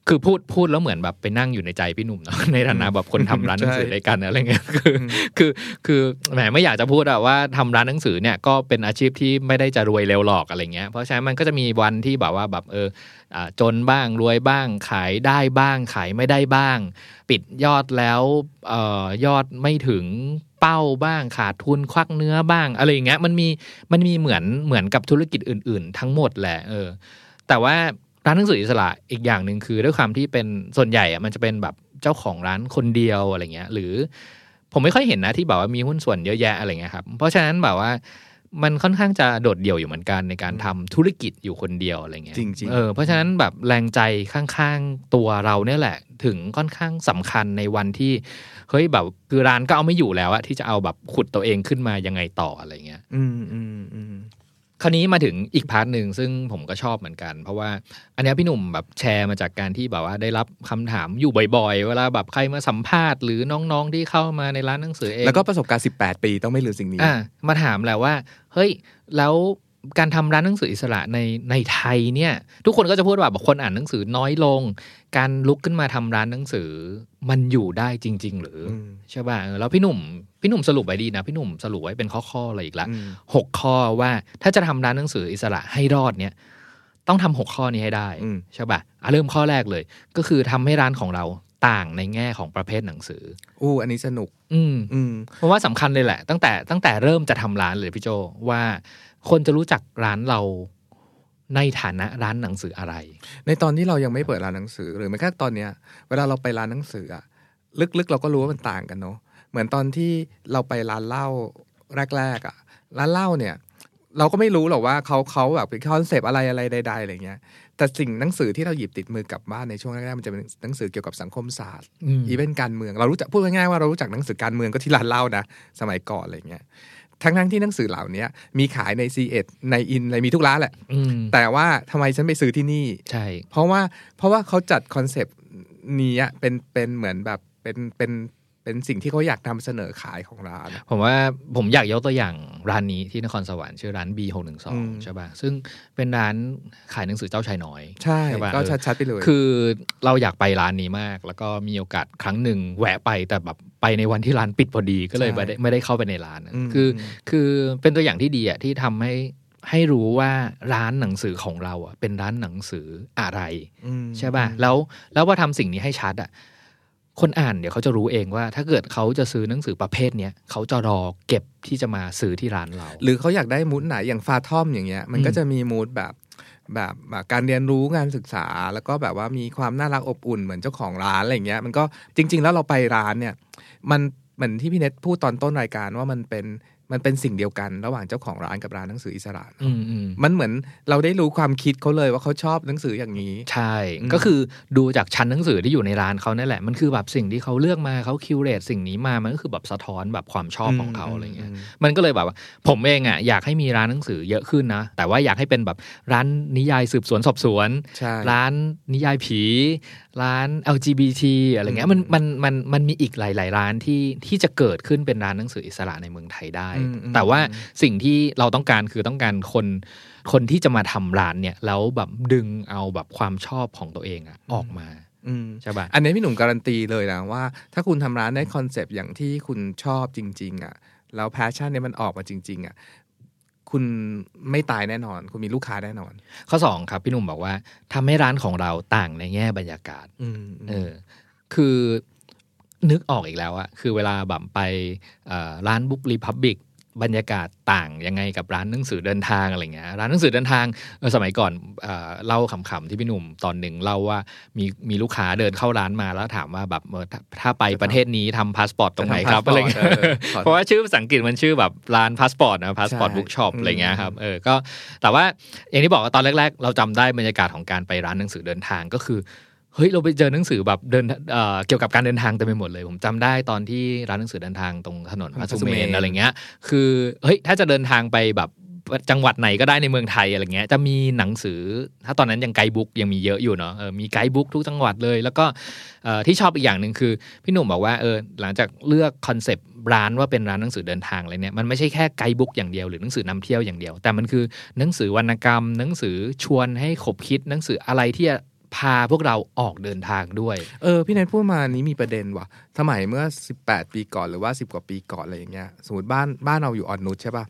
คือพูดพูดแล้วเหมือนแบบไปนั่งอยู่ในใจพี่หนุ่มเนาะในฐานะแบบคนทำร้านหนังสือใช่ด้วยกันอะไรเงี้ยคืออคือคือแหมไม่อยากจะพูดอะว่าทำร้านหนังสือเนี่ยก็เป็นอาชีพที่ไม่ได้จะรวยเร็วหรอกอะไรเงี้ยเพราะฉะนั้นมันก็จะมีวันที่แบบว่าแบบเอออ่าจนบ้างรวยบ้าง ขายได้บ้าง ขายไม่ได้บ้าง ปิดยอดแล้วออยอดไม่ถึงเป้าบ้างขาดทุนควักเนื้อบ้างอะไรอย่างเงี้ยมันมีมันมีเหมือนเหมือนกับธุรกิจอื่น ๆ ทั้งหมดแหละเออ แต่ว่าร้านหนังสืออิสระอีกอย่างหนึ่งคือด้วยความที่เป็นส่วนใหญ่อะมันจะเป็นแบบเจ้าของร้านคนเดียวอะไรเงี้ย หรือผมไม่ค่อยเห็นนะที่แบบว่ามีหุ้นส่วนเยอะแยะอะไรเงี้ยครับเพราะฉะนั้นแบบว่า มันค่อนข้างจะโดดเดี่ยวอยู่เหมือนกันในการทำธุรกิจอยู่คนเดียวอะไรเงี้ยจริงๆเออเพราะฉะนั้นแบบแรงใจข้างๆตัวเราเนี่ยแหละ ถึงค่อนข้างสำคัญในวันที่เฮ้ยแบบคือร้านก็เอาไม่อยู่แล้วอะที่จะเอาแบบขุดตัวเองขึ้นมายังไงต่ออะไรเงี้ย อืมอืมอืม คราวนี้มาถึงอีกพาร์ทหนึ่งซึ่งผมก็ชอบเหมือนกัน เพราะว่าอันเนี้ยพี่หนุ่มแบบแชร์มาจากการที่แบบว่าได้รับคำถามอยู่บ่อย ๆ เวลาแบบใครมาสัมภาษณ์หรือน้องๆที่เข้ามาในร้านหนังสือเองแล้วก็ประสบการณ์ 18 ปีต้องไม่ลืมสิ่งนี้อ่ามาถามแหละว่า เฮ้ยแล้ว การทำร้านหนังสืออิสระในในไทยเนี่ย ทุกคนก็จะพูดว่าแบบคนอ่านหนังสือน้อยลง การลุกขึ้นมาทำร้านหนังสือ มันอยู่ได้จริง ๆ หรืออมใช่ป่ะเออแล้วพี่หนุ่มพี่หนุ่มสรุปไว้ดีนะ พี่หนุ่มสรุปไว้เป็นข้อๆอะไรอีกละอืมหกข้อว่าถ้าจะทำร้านหนังสืออิสระให้รอดเนี่ย ต้องทำหกข้อนี้ให้ได้อืมใช่ป่ะอะเริ่มข้อแรกเลย ก็คือทำให้ร้านของเราต่างในแง่ของประเภทหนังสือ อู้ อันนี้สนุก อืมอืมเพราะว่าสำคัญเลยแหละ ตั้งแต่ตั้งแต่เริ่มจะทำร้านเลยพี่โจว่า คนจะรู้จักร้านเราในฐานะร้านหนังสืออะไร ในตอนที่เรายังไม่เปิดร้านหนังสือหรือแม้กระทั่งตอนเนี้ย เวลาเราไปร้านหนังสืออะลึกๆ เราก็รู้ว่ามันต่างกันเนาะเหมือนตอนที่เราไปร้านเหล้าแรกๆอะร้านเหล้าเนี่ย เราก็ไม่รู้หรอกว่าเขาเขาแบบเป็น concept อะไรอะไรใดๆอะไรเงี้ย แต่สิ่งหนังสือที่เราหยิบติดมือกลับบ้านในช่วงแรกๆมันจะเป็นหนังสือเกี่ยวกับสังคมศาสตร์อืมอีเวนต์การเมือง เรารู้จักพูดง่ายๆว่าเรารู้จักหนังสือการเมืองก็ที่ร้านเล่านะสมัยก่อนอะไรเงี้ย ทั้งทั้งๆที่หนังสือเหล่านี้มีขายใน c ีเอ็ดในอินอะไรมีทุกร้านแหละอืมแต่ว่าทำไมฉันไปซื้อที่นี่ใช่เพราะว่าเพราะว่าเขาจัด concept นี้อะเป็นเป็นเหมือนแบบเป็นเป็น เป็นสิ่งที่เขาอยากนำเสนอขายของร้าน ผมว่าผมอยากยกตัวอย่างร้านนี้ที่นครสวรรค์ชื่อร้าน B 6 1อืม2ใช่ป่ะซึ่งเป็นร้านขายหนังสือเจ้าชายน้อยใช่ใช่ปะก็เออชัดๆไปเลย คือเราอยากไปร้านนี้มาก แล้วก็มีโอกาสครั้งหนึ่งแวะไปแต่แบบไปในวันที่ร้านปิดพอดีก็เลยใช่ไม่ได้ไม่ได้เข้าไปในร้านอะอืมคืออมคือเป็นตัวอย่างที่ดีอะที่ทำให้ให้รู้ว่าร้านหนังสือของเราอะเป็นร้านหนังสืออะไรอืมใช่ป่ะแล้วแล้วพอทำสิ่งนี้ให้ชัดอะ คนอ่านเดี๋ยวเขาจะรู้เองว่า ถ้าเกิดเขาจะซื้อหนังสือประเภทเนี้ยเขาจะรอเก็บที่จะมาซื้อที่ร้านเรา หรือเขาอยากได้มูดไหนอย่างฟาทอมอย่างเงี้ยมันก็อืมจะมีมูดแบบแบบแบบการเรียนรู้งานศึกษา แล้วก็แบบว่ามีความน่ารักอบอุ่นเหมือนเจ้าของร้านอะไรเงี้ยมันก็จริง ๆ แล้วเราไปร้านเนี่ยมันเหมือนที่พี่เน็ตพูดตอนต้นรายการว่ามันเป็น มันเป็นสิ่งเดียวกันระหว่างเจ้าของร้านกับร้านหนังสืออิสระเนอะอืมอืมมันเหมือนเราได้รู้ความคิดเขาเลยว่าเขาชอบหนังสืออย่างนี้ ใช่อืมก็คือดูจากชั้นหนังสือที่อยู่ในร้านเขานั่นแหละ มันคือแบบสิ่งที่เขาเลือกมาเขาคิวเรตสิ่งนี้มา มันก็คือแบบสะท้อนแบบความชอบของเขาอะไรเงี้ย มันก็เลยแบบว่าผมเองอะอยากให้มีร้านหนังสือเยอะขึ้นนะ แต่ว่าอยากให้เป็นแบบร้านนิยายสืบสวนสอบสวนใช่ร้านนิยายผี ร้าน LGBT อะไรเงี้ยมันมันมันมันมีอีกหลาย ๆ ร้านที่ที่จะเกิดขึ้นเป็นร้านหนังสืออิสระในเมืองไทยได้อืมอืมแต่ว่าสิ่งที่เราต้องการคือต้องการคนคนที่จะมาทำร้านเนี่ย แล้วแบบดึงเอาแบบความชอบของตัวเองอะออกมาอืมใช่ป่ะอันนี้พี่หนุ่มการันตีเลยนะว่า ถ้าคุณทำร้านได้ concept อย่างที่คุณชอบจริง ๆอะแล้ว passion เนี่ยมันออกมาจริง ๆอะ คุณไม่ตายแน่นอน คุณมีลูกค้าแน่นอน ข้อสองครับ พี่หนุ่มบอกว่าทำให้ร้านของเราต่างในแง่บรรยากาศอืมเออ คือนึกออกอีกแล้วอะคือเวลาแบบไปเอ่อร้าน Book Re:public บรรยากาศต่างยังไงกับร้านหนังสือเดินทางอะไรเงี้ยร้านหนังสือเดินทางเออสมัยก่อนเอ่อเล่าขำๆที่พี่หนุ่มตอนหนึ่งเล่าว่ามีมีลูกค้าเดินเข้าร้านมาแล้วถามว่าแบบเออถ้าถ้าไปประเทศนี้ทำพาสปอร์ตตรงไหนครับจะทำอะไรเงี้ย passport เออเพราะว่าชื่อภาษาอังกฤษมันชื่อแบบร้านพาสปอร์ตนะพาสปอร์ตใช่ Bookshop อืมอะไรเงี้ยครับเออก็แต่ว่าอย่างที่บอกว่าตอนแรก ๆ เราจำได้บรรยากาศของการไปร้านหนังสือเดินทางก็คือ เฮ้ยเราไปเจอหนังสือแบบเดินเอ่อเกี่ยวกับการเดินทางเต็มไปหมดเลย ผมจำได้ตอนที่ร้านหนังสือเดินทางตรงถนนพระสุเมรุอะไรเงี้ย คือเฮ้ยถ้าจะเดินทางไปแบบจังหวัดไหนก็ได้ในเมืองไทยอะไรเงี้ยจะมีหนังสือ ถ้าตอนนั้นยัง guidebook ยังมีเยอะอยู่เนาะมี guidebook ทุกจังหวัดเลย แล้วก็ที่ชอบอีกอย่างหนึ่งคือ พี่หนุ่มบอกว่าเออหลังจากเลือก concept ร้านว่าเป็นร้านหนังสือเดินทางอะไรเนี่ยมันไม่ใช่แค่ guidebook อย่างเดียวหรือหนังสือนำเที่ยวอย่างเดียว แต่มันคือหนังสือวรรณกรรม หนังสือชวนให้ขบคิดหนังสืออะไรที่ พาพวกเราออกเดินทางด้วย เออ พี่เนทพูดมานี้มีประเด็นว่ะสมัยเมื่อ 18 ปีก่อนหรือว่า 10 กว่าปีก่อนอะไรอย่างเงี้ยสมมติบ้านบ้านเราอยู่อ่อนนุชใช่ป่ะ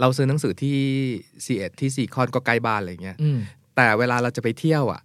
เราซื้อหนังสือที่ซีเอ็ดที่ซีคอนก็ใกล้บ้านอะไรอย่างเงี้ยอืมแต่เวลาเราจะไปเที่ยวอะ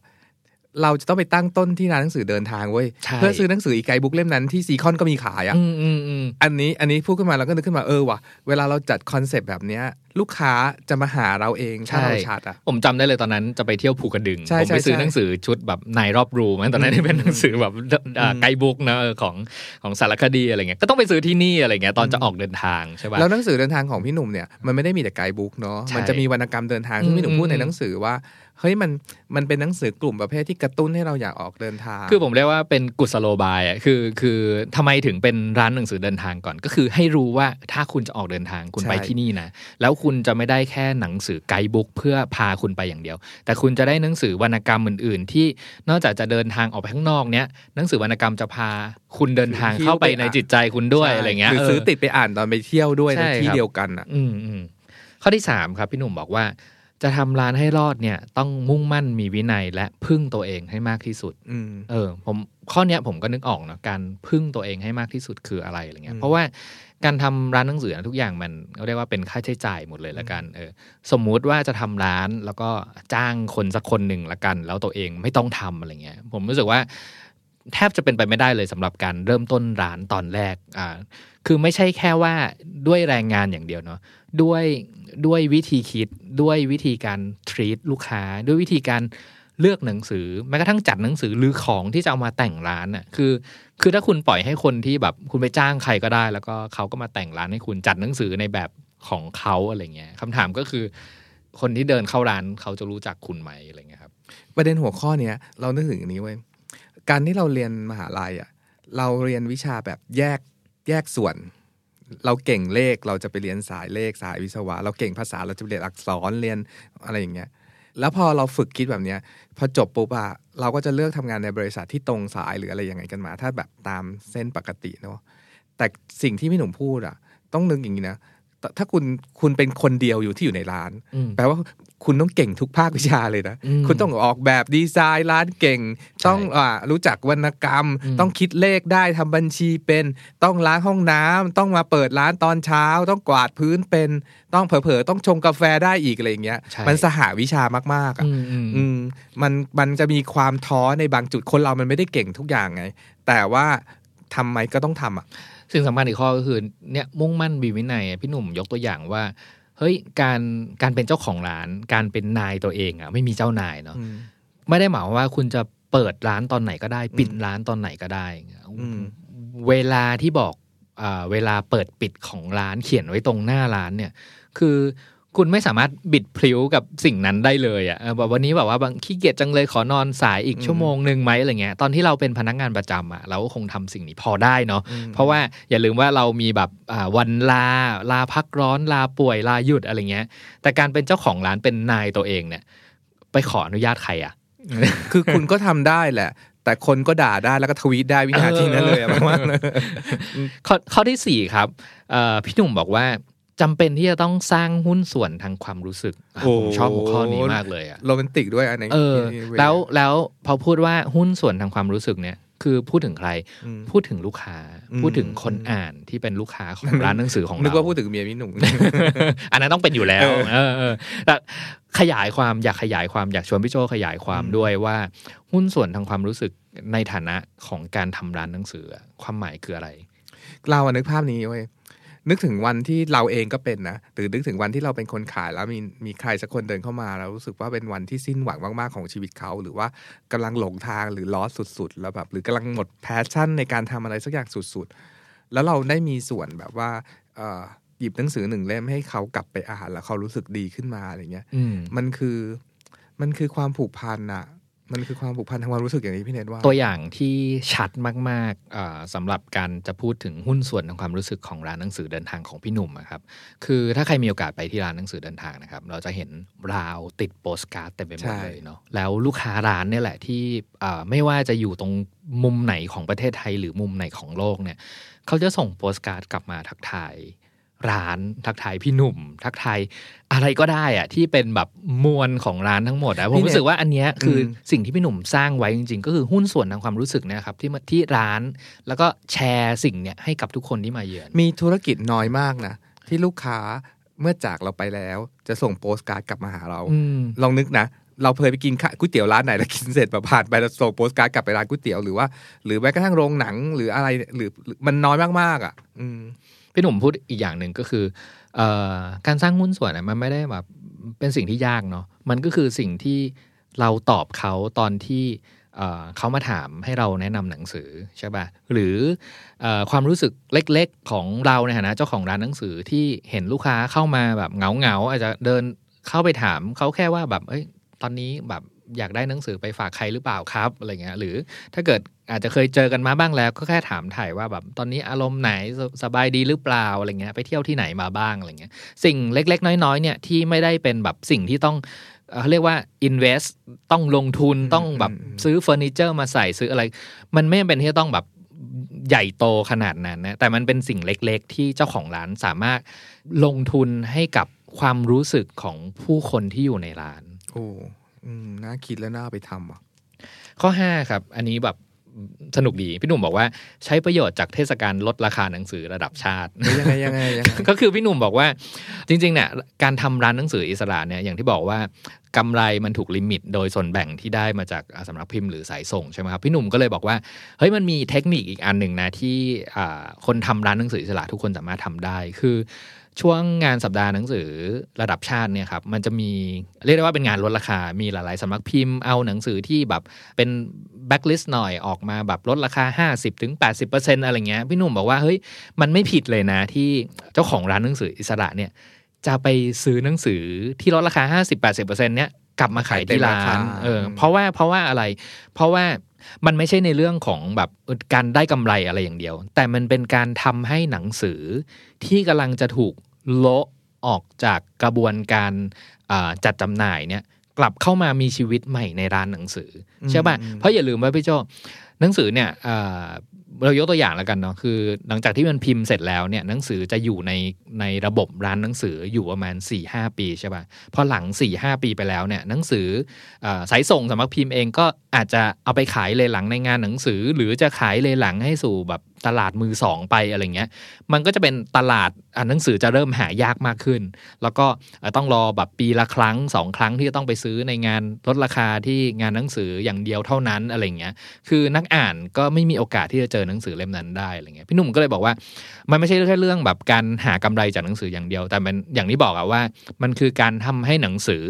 เราจะต้องไปตั้งต้นที่ร้านหนังสือเดินทางเว้ยใช่เพื่อซื้อหนังสืออีก guidebook เล่มนั้นที่ซีคอนก็มีขายอะอืมอืมอืมอันนี้อันนี้พูดขึ้นมาเราก็นึกขึ้นมาเออว่ะเวลาเราจัด concept แบบเนี้ยลูกค้าจะมาหาเราเองถ้าเราชัดอะผมจำได้เลยตอนนั้นจะไปเที่ยวภูกระดึงใช่ผมไปใช่ซื้อใช่หนังสือชุดแบบนายรอบรู้มันตอนนั้นที่เป็นหนังสือแบบอ่าอืม guidebook นะเออของของสารคดีอะไรเงี้ยก็ต้องไปซื้อที่นี่อะไรเงี้ยตอนจะออกเดินทางใช่ป่ะแล้วหนังสือเดินทางของพี่หนุ่มเนี่ยมันไม่ได้มีแต่ไกด์บุ๊กเนาะใช่มันจะมีวรรณกรรมเดินทางซึ่งพี่หนุ่มอืมพูดในอืมหนังสือว่าเฮ้ยมันมันเป็นหนังสือกลุ่มประเภทที่กระตุ้นให้เราอยากออกเดินทาง คือผมเรียกว่าเป็นกุศโลบายอะคือคือทำไมถึงเป็นร้านหนังสือเดินทางก่อน ก็คือให้รู้ว่าถ้าคุณจะออกเดินทางคุณใช่ไปที่นี่นะแล้วคุณจะไม่ได้แค่หนังสือไกด์บุ๊กเพื่อพาคุณไปอย่างเดียว แต่คุณจะได้หนังสือวรรณกรรมอื่น ๆ ที่นอกจากจะเดินทางออกไปข้างนอกเนี้ยหนังสือวรรณกรรมจะพาคุณเดินทางเข้าไปในจิตใจคุณด้วยอะไรเงี้ยหรือเซื้อติดไปอ่านตอนไปเที่ยวด้วยในใช่ที่ครับเดียวกันอะอืมอืมข้อที่สามครับพี่หนุ่มบอกว่า จะทำร้านให้รอดเนี่ย ต้องมุ่งมั่นมีวินัยและพึ่งตัวเองให้มากที่สุดอืมเออ ผมข้อเนี้ยผมก็นึกออกเนาะการพึ่งตัวเองให้มากที่สุดคืออะไรอะไรเงี้ยอืมเพราะว่าการทำร้านหนังสือทุกอย่างมันเรียกว่าเป็นค่าใช้จ่ายหมดเลยละกัน เออ สมมุติว่าจะทำร้านแล้วก็จ้างคนสักคนหนึ่งละกัน แล้วตัวเองไม่ต้องทำอะไรเงี้ย ผมรู้สึกว่าแทบจะเป็นไปไม่ได้เลยสำหรับการเริ่มต้นร้านตอนแรก อ่า คือไม่ใช่แค่ว่าด้วยแรงงานอย่างเดียวเนาะ ด้วย ด้วยวิธีคิดด้วยวิธีการ treat ลูกค้า ด้วยวิธีการเลือกหนังสือแม้กระทั่งจัดหนังสือหรือของที่จะเอามาแต่งร้านอะคือ คือถ้าคุณปล่อยให้คนที่แบบคุณไปจ้างใครก็ได้ แล้วก็เขาก็มาแต่งร้านให้คุณจัดหนังสือในแบบของเขาอะไรเงี้ยคำถามก็คือ คนที่เดินเข้าร้านเขาจะรู้จักคุณไหมอะไรเงี้ยครับ ประเด็นหัวข้อเนี้ยเรานึกถึงอันนี้เว้ยการที่เราเรียนมหาลัยอะ เราเรียนวิชาแบบแยกแยกส่วน เราเก่งเลขเราจะไปเรียนสายเลขสายวิศวะ เราเก่งภาษาเราจะไปเรียนอักษรเรียนอะไรอย่างเงี้ยแล้วพอเราฝึกคิดแบบเนี้ยพอจบปุ๊บอะเราก็จะเลือกทำงานในบริษัทที่ตรงสายหรืออะไรยังไงกันมา ถ้าแบบตามเส้นปกติเนาะแต่สิ่งที่พี่หนุ่มพูดอะต้องนึกอย่างนี้นะแต่ถ้าคุณคุณเป็นคนเดียวอยู่ที่อยู่ในร้านอืมแปลว่า คุณต้องเก่งทุกภาควิชาเลยนะอืมคุณต้องออกแบบดีไซน์ร้านเก่ง ต้องอ่ารู้จักวรรณกรรมอืมต้องคิดเลขได้ทำบัญชีเป็น ต้องล้างห้องน้ำต้องมาเปิดร้านตอนเช้า ต้องกวาดพื้นเป็น ต้องเผลอๆต้องชงกาแฟได้อีกอะไรอย่างเงี้ยใช่มันสหวิชามากๆอะอืมอืมอืมมันมันจะมีความท้อในบางจุดคนเรามันไม่ได้เก่งทุกอย่างไง แต่ว่าทำไหมก็ต้องทำอะสิ่งสำคัญอีกข้อก็คือเนี่ยมุ่งมั่นมีวินัยอะพี่หนุ่มยกตัวอย่างว่าเฮ้ยการการเป็นเจ้าของร้าน การเป็นนายตัวเองอะ ไม่มีเจ้านายเนาะอืมไม่ได้หมายความว่าคุณจะเปิดร้านตอนไหนก็ได้ ปิดอืมร้านตอนไหนก็ได้อืมเวลาที่บอกอ่าเวลาเปิดปิดของร้านเขียนไว้ตรงหน้าร้านเนี่ย คือ คุณไม่สามารถบิดพลิ้วกับสิ่งนั้นได้เลยอะ่ะเออแบบวันนี้แบบว่าบางขี้เกียจจังเลยขอนอนสายอีกอืมชั่วโมงหนึ่งไหมอะไรเงี้ยตอนที่เราเป็นพนักงานประจำอะ่ะเราก็คงทำสิ่งนี้พอได้เนาะอืมเพราะว่าอย่าลืมว่าเรามีแบบอ่าวันลาลาพักร้อนลาป่วยลาหยุดอะไรเงี้ย แต่การเป็นเจ้าของร้านเป็นนายตัวเองเนี่ย ไปขออนุญาตใครอะ คือคุณก็ทำได้แหละแต่คนก็ด่าได้แล้วก็ทวีตได้วินาทีนั้นเลยอะประมาณนั้นข้อข้อที่สี่ครับเอ่อพี่หนุ่มบอกว่า จำเป็นที่จะต้องสร้างหุ้นส่วนทางความรู้สึกอะโอ้ผมชอบหัวข้อนี้มากเลยอะโรแมนติกด้วยอันนี้เออที่แล้วแล้วพอพูดว่าหุ้นส่วนทางความรู้สึกเนี่ย คือพูดถึงใครอืมพูดถึงลูกค้าอืมพูดถึงคนอ่านที่เป็นลูกค้าของร้านหนังสือของนึกเราว่าพูดถึงเมียพี่หนุ่มอันนั้นต้องเป็นอยู่แล้วเออเออเออแต่ขยายความอยากขยายความอยากชวนพี่โจขยายความอืมด้วยว่า หุ้นส่วนทางความรู้สึกในฐานะของการทำร้านหนังสืออะความหมายคืออะไรเราอะนึกภาพนี้เว้ย นึกถึงวันที่เราเองก็เป็นนะหรือนึกถึงวันที่เราเป็นคนขายแล้วมีมีใครสักคนเดินเข้ามาแล้วรู้สึกว่าเป็นวันที่สิ้นหวังมากๆของชีวิตเขา หรือว่ากำลังหลงทางหรือล้อสุดๆ แล้วแบบ หรือกำลังหมด passion ในการทำอะไรสักอย่างสุดๆ แล้วเราได้มีส่วนแบบว่าเอ่อหยิบหนังสือหนึ่งเล่มให้เขากลับไปอ่านแล้วเขารู้สึกดีขึ้นมาอะไรเงี้ยอืมมันคือมันคือความผูกพันอะ มันคือความผูกพันทางความรู้สึกอย่างนี้พี่เนทว่า ตัวอย่างที่ชัดมากๆเอ่อสำหรับการจะพูดถึงหุ้นส่วนทางความรู้สึกของร้านหนังสือเดินทางของพี่หนุ่มอะครับคือถ้าใครมีโอกาสไปที่ร้านหนังสือเดินทางนะครับ เราจะเห็นราวติดโปสการ์ดเต็มไปหมดใช่เลยเนาะแล้วลูกค้าร้านเนี่ยแหละที่เอ่อไม่ว่าจะอยู่ตรงมุมไหนของประเทศไทยหรือมุมไหนของโลกเนี่ยเขาจะส่งโปสการ์ดกลับมาทักทาย ร้าน ทักทายพี่หนุ่ม ทักทายอะไรก็ได้อะที่เป็นแบบมวลของร้านทั้งหมดอะผมรู้สึกว่าอันเนี้ยคืออมสิ่งที่พี่หนุ่มสร้างไว้จริง ๆ ก็คือหุ้นส่วนทางความรู้สึกเนี่ยครับที่มาที่ร้านแล้วก็แชร์สิ่งเนี้ยให้กับทุกคนที่มาเยือน มีธุรกิจน้อยมากนะที่ลูกค้าเมื่อจากเราไปแล้ว จะส่งโปสการ์ดกลับมาหาเราอืมลองนึกนะเราเคยไปกินข้าวก๋วยเตี๋ยวร้านไหนแล้วกินเสร็จแบบผ่านไปแล้วส่งโปสการ์ดกลับไปร้านก๋วยเตี๋ยวหรือว่าหรือแม้กระทั่งโรงหนังหรืออะไรหรือหรือมันน้อยมากๆอะ อืม พี่หนุ่มพูดอีกอย่างหนึ่งก็คืออการสร้างหุ้นส่วนมันไม่ได้แบบเป็นสิ่งที่ยากเนาะมันก็คือสิ่งที่เราตอบเขาตอนที่เขามาถามให้เราแนะนำหนังสือใช่ป่ะหรือเออความรู้สึกเล็กๆ ของเราในฐานะเจ้าของร้านหนังสือที่เห็นลูกค้าเข้ามาแบบเหงาๆอาจจะเดินเข้าไปถามเขาแค่ว่าแบบเอ้ยตอนนี้แบบ อยากได้หนังสือไปฝากใครหรือเปล่าครับอะไรเงี้ยหรือถ้าเกิดอาจจะเคยเจอกันมาบ้างแล้ว ก็แค่ถามถ่ายว่าแบบตอนนี้อารมณ์ไหนสสบายดีหรือเปล่าอะไรเงี้ยไปเที่ยวที่ไหนมาบ้างอะไรเงี้ยสิ่งเล็ก ๆ น้อยๆเนี่ยที่ไม่ได้เป็นแบบสิ่งที่ต้องเอ่อเขาเรียกว่า invest ต้องลงทุนต้องแบบอืมซื้อเฟอร์นิเจอร์มาใส่ซื้ออะไร มันไม่จำเป็นที่จะต้องแบบใหญ่โตขนาดนั้นนะแต่มันเป็นสิ่งเล็กๆ ที่เจ้าของร้านสามารถลงทุนให้กับความรู้สึกของผู้คนที่อยู่ในร้านโอ้อืมน่าคิดแล้วน่าเอาไปทำอะ ข้อ5ครับ อันนี้แบบสนุกดี พี่หนุ่มบอกว่าใช้ประโยชน์จากเทศกาลลดราคาหนังสือระดับชาติยังไงยังไงยังไงก็คือพี่หนุ่มบอกว่าจริงๆเนี่ยการทำร้านหนังสืออิสระเนี่ยอย่างที่บอกว่ากำไรมันถูกลิมิต โดยส่วนแบ่งที่ได้มาจากอ่าสำนักพิมพ์หรือสายส่งใช่ไหมครับพี่หนุ่มก็เลยบอกว่าเฮ้ยมันมีเทคนิคอีกอันหนึ่งนะที่อ่าคนทำร้านหนังสืออิสระทุกคนสามารถทำได้คือ ช่วงงานสัปดาห์หนังสือระดับชาติเนี่ยครับมันจะมีเรียกได้ว่าเป็นงานลดราคา มีหลายๆสำนักพิมพ์เอาหนังสือที่แบบเป็นแบ็คลิสต์หน่อยออกมาแบบลดราคา 50-80%อะไรเงี้ยพี่หนุ่มบอกว่าเฮ้ยมันไม่ผิดเลยนะที่เจ้าของร้านหนังสืออิสระเนี่ยจะไปซื้อหนังสือที่ลดราคา 50-80%เนี่ยกลับมาขายที่ร้าขายเต็มราคานเออเพราะว่าเพราะว่าอะไร เพราะว่า มันไม่ใช่ในเรื่องของแบบการได้กำไรอะไรอย่างเดียว แต่มันเป็นการทำให้หนังสือที่กำลังจะถูกโละออกจากกระบวนการจัดจำหน่ายเนี่ยกลับเข้ามามีชีวิตใหม่ในร้านหนังสือใช่ป่ะอืมเพราะอย่าลืมว่าพี่โจหนังสือเนี่ย เรายกตัวอย่างแล้วกันเนาะคือ หลังจากที่มันพิมพ์เสร็จแล้วเนี่ยหนังสือจะอยู่ในในระบบร้านหนังสืออยู่ประมาณ4ี่หปีใช่ป่ะพอหลัง4ี่หปีไปแล้วเนี่ยหนังสืออสายส่งสำนักพิมพ์เองก็อาจจะเอาไปขายเลยหลังในงานหนังสือ หรือจะขายเลยหลังให้สู่แบบ ตลาดมือสองไปอะไรเงี้ย มันก็จะเป็นตลาดอ่านหนังสือจะเริ่มหายากมากขึ้น แล้วก็ต้องรอแบบปีละครั้งสองครั้งที่จะต้องไปซื้อในงานลดราคาที่งานหนังสืออย่างเดียวเท่านั้นอะไรเงี้ย คือนักอ่านก็ไม่มีโอกาสที่จะเจอหนังสือเล่มนั้นได้อะไรเงี้ย พี่หนุ่มก็เลยบอกว่า มันไม่ใช่แค่เรื่องแบบการหากำไรจากหนังสืออย่างเดียว แต่มันอย่างที่บอกอะว่า มันคือการทำให้หนังสือ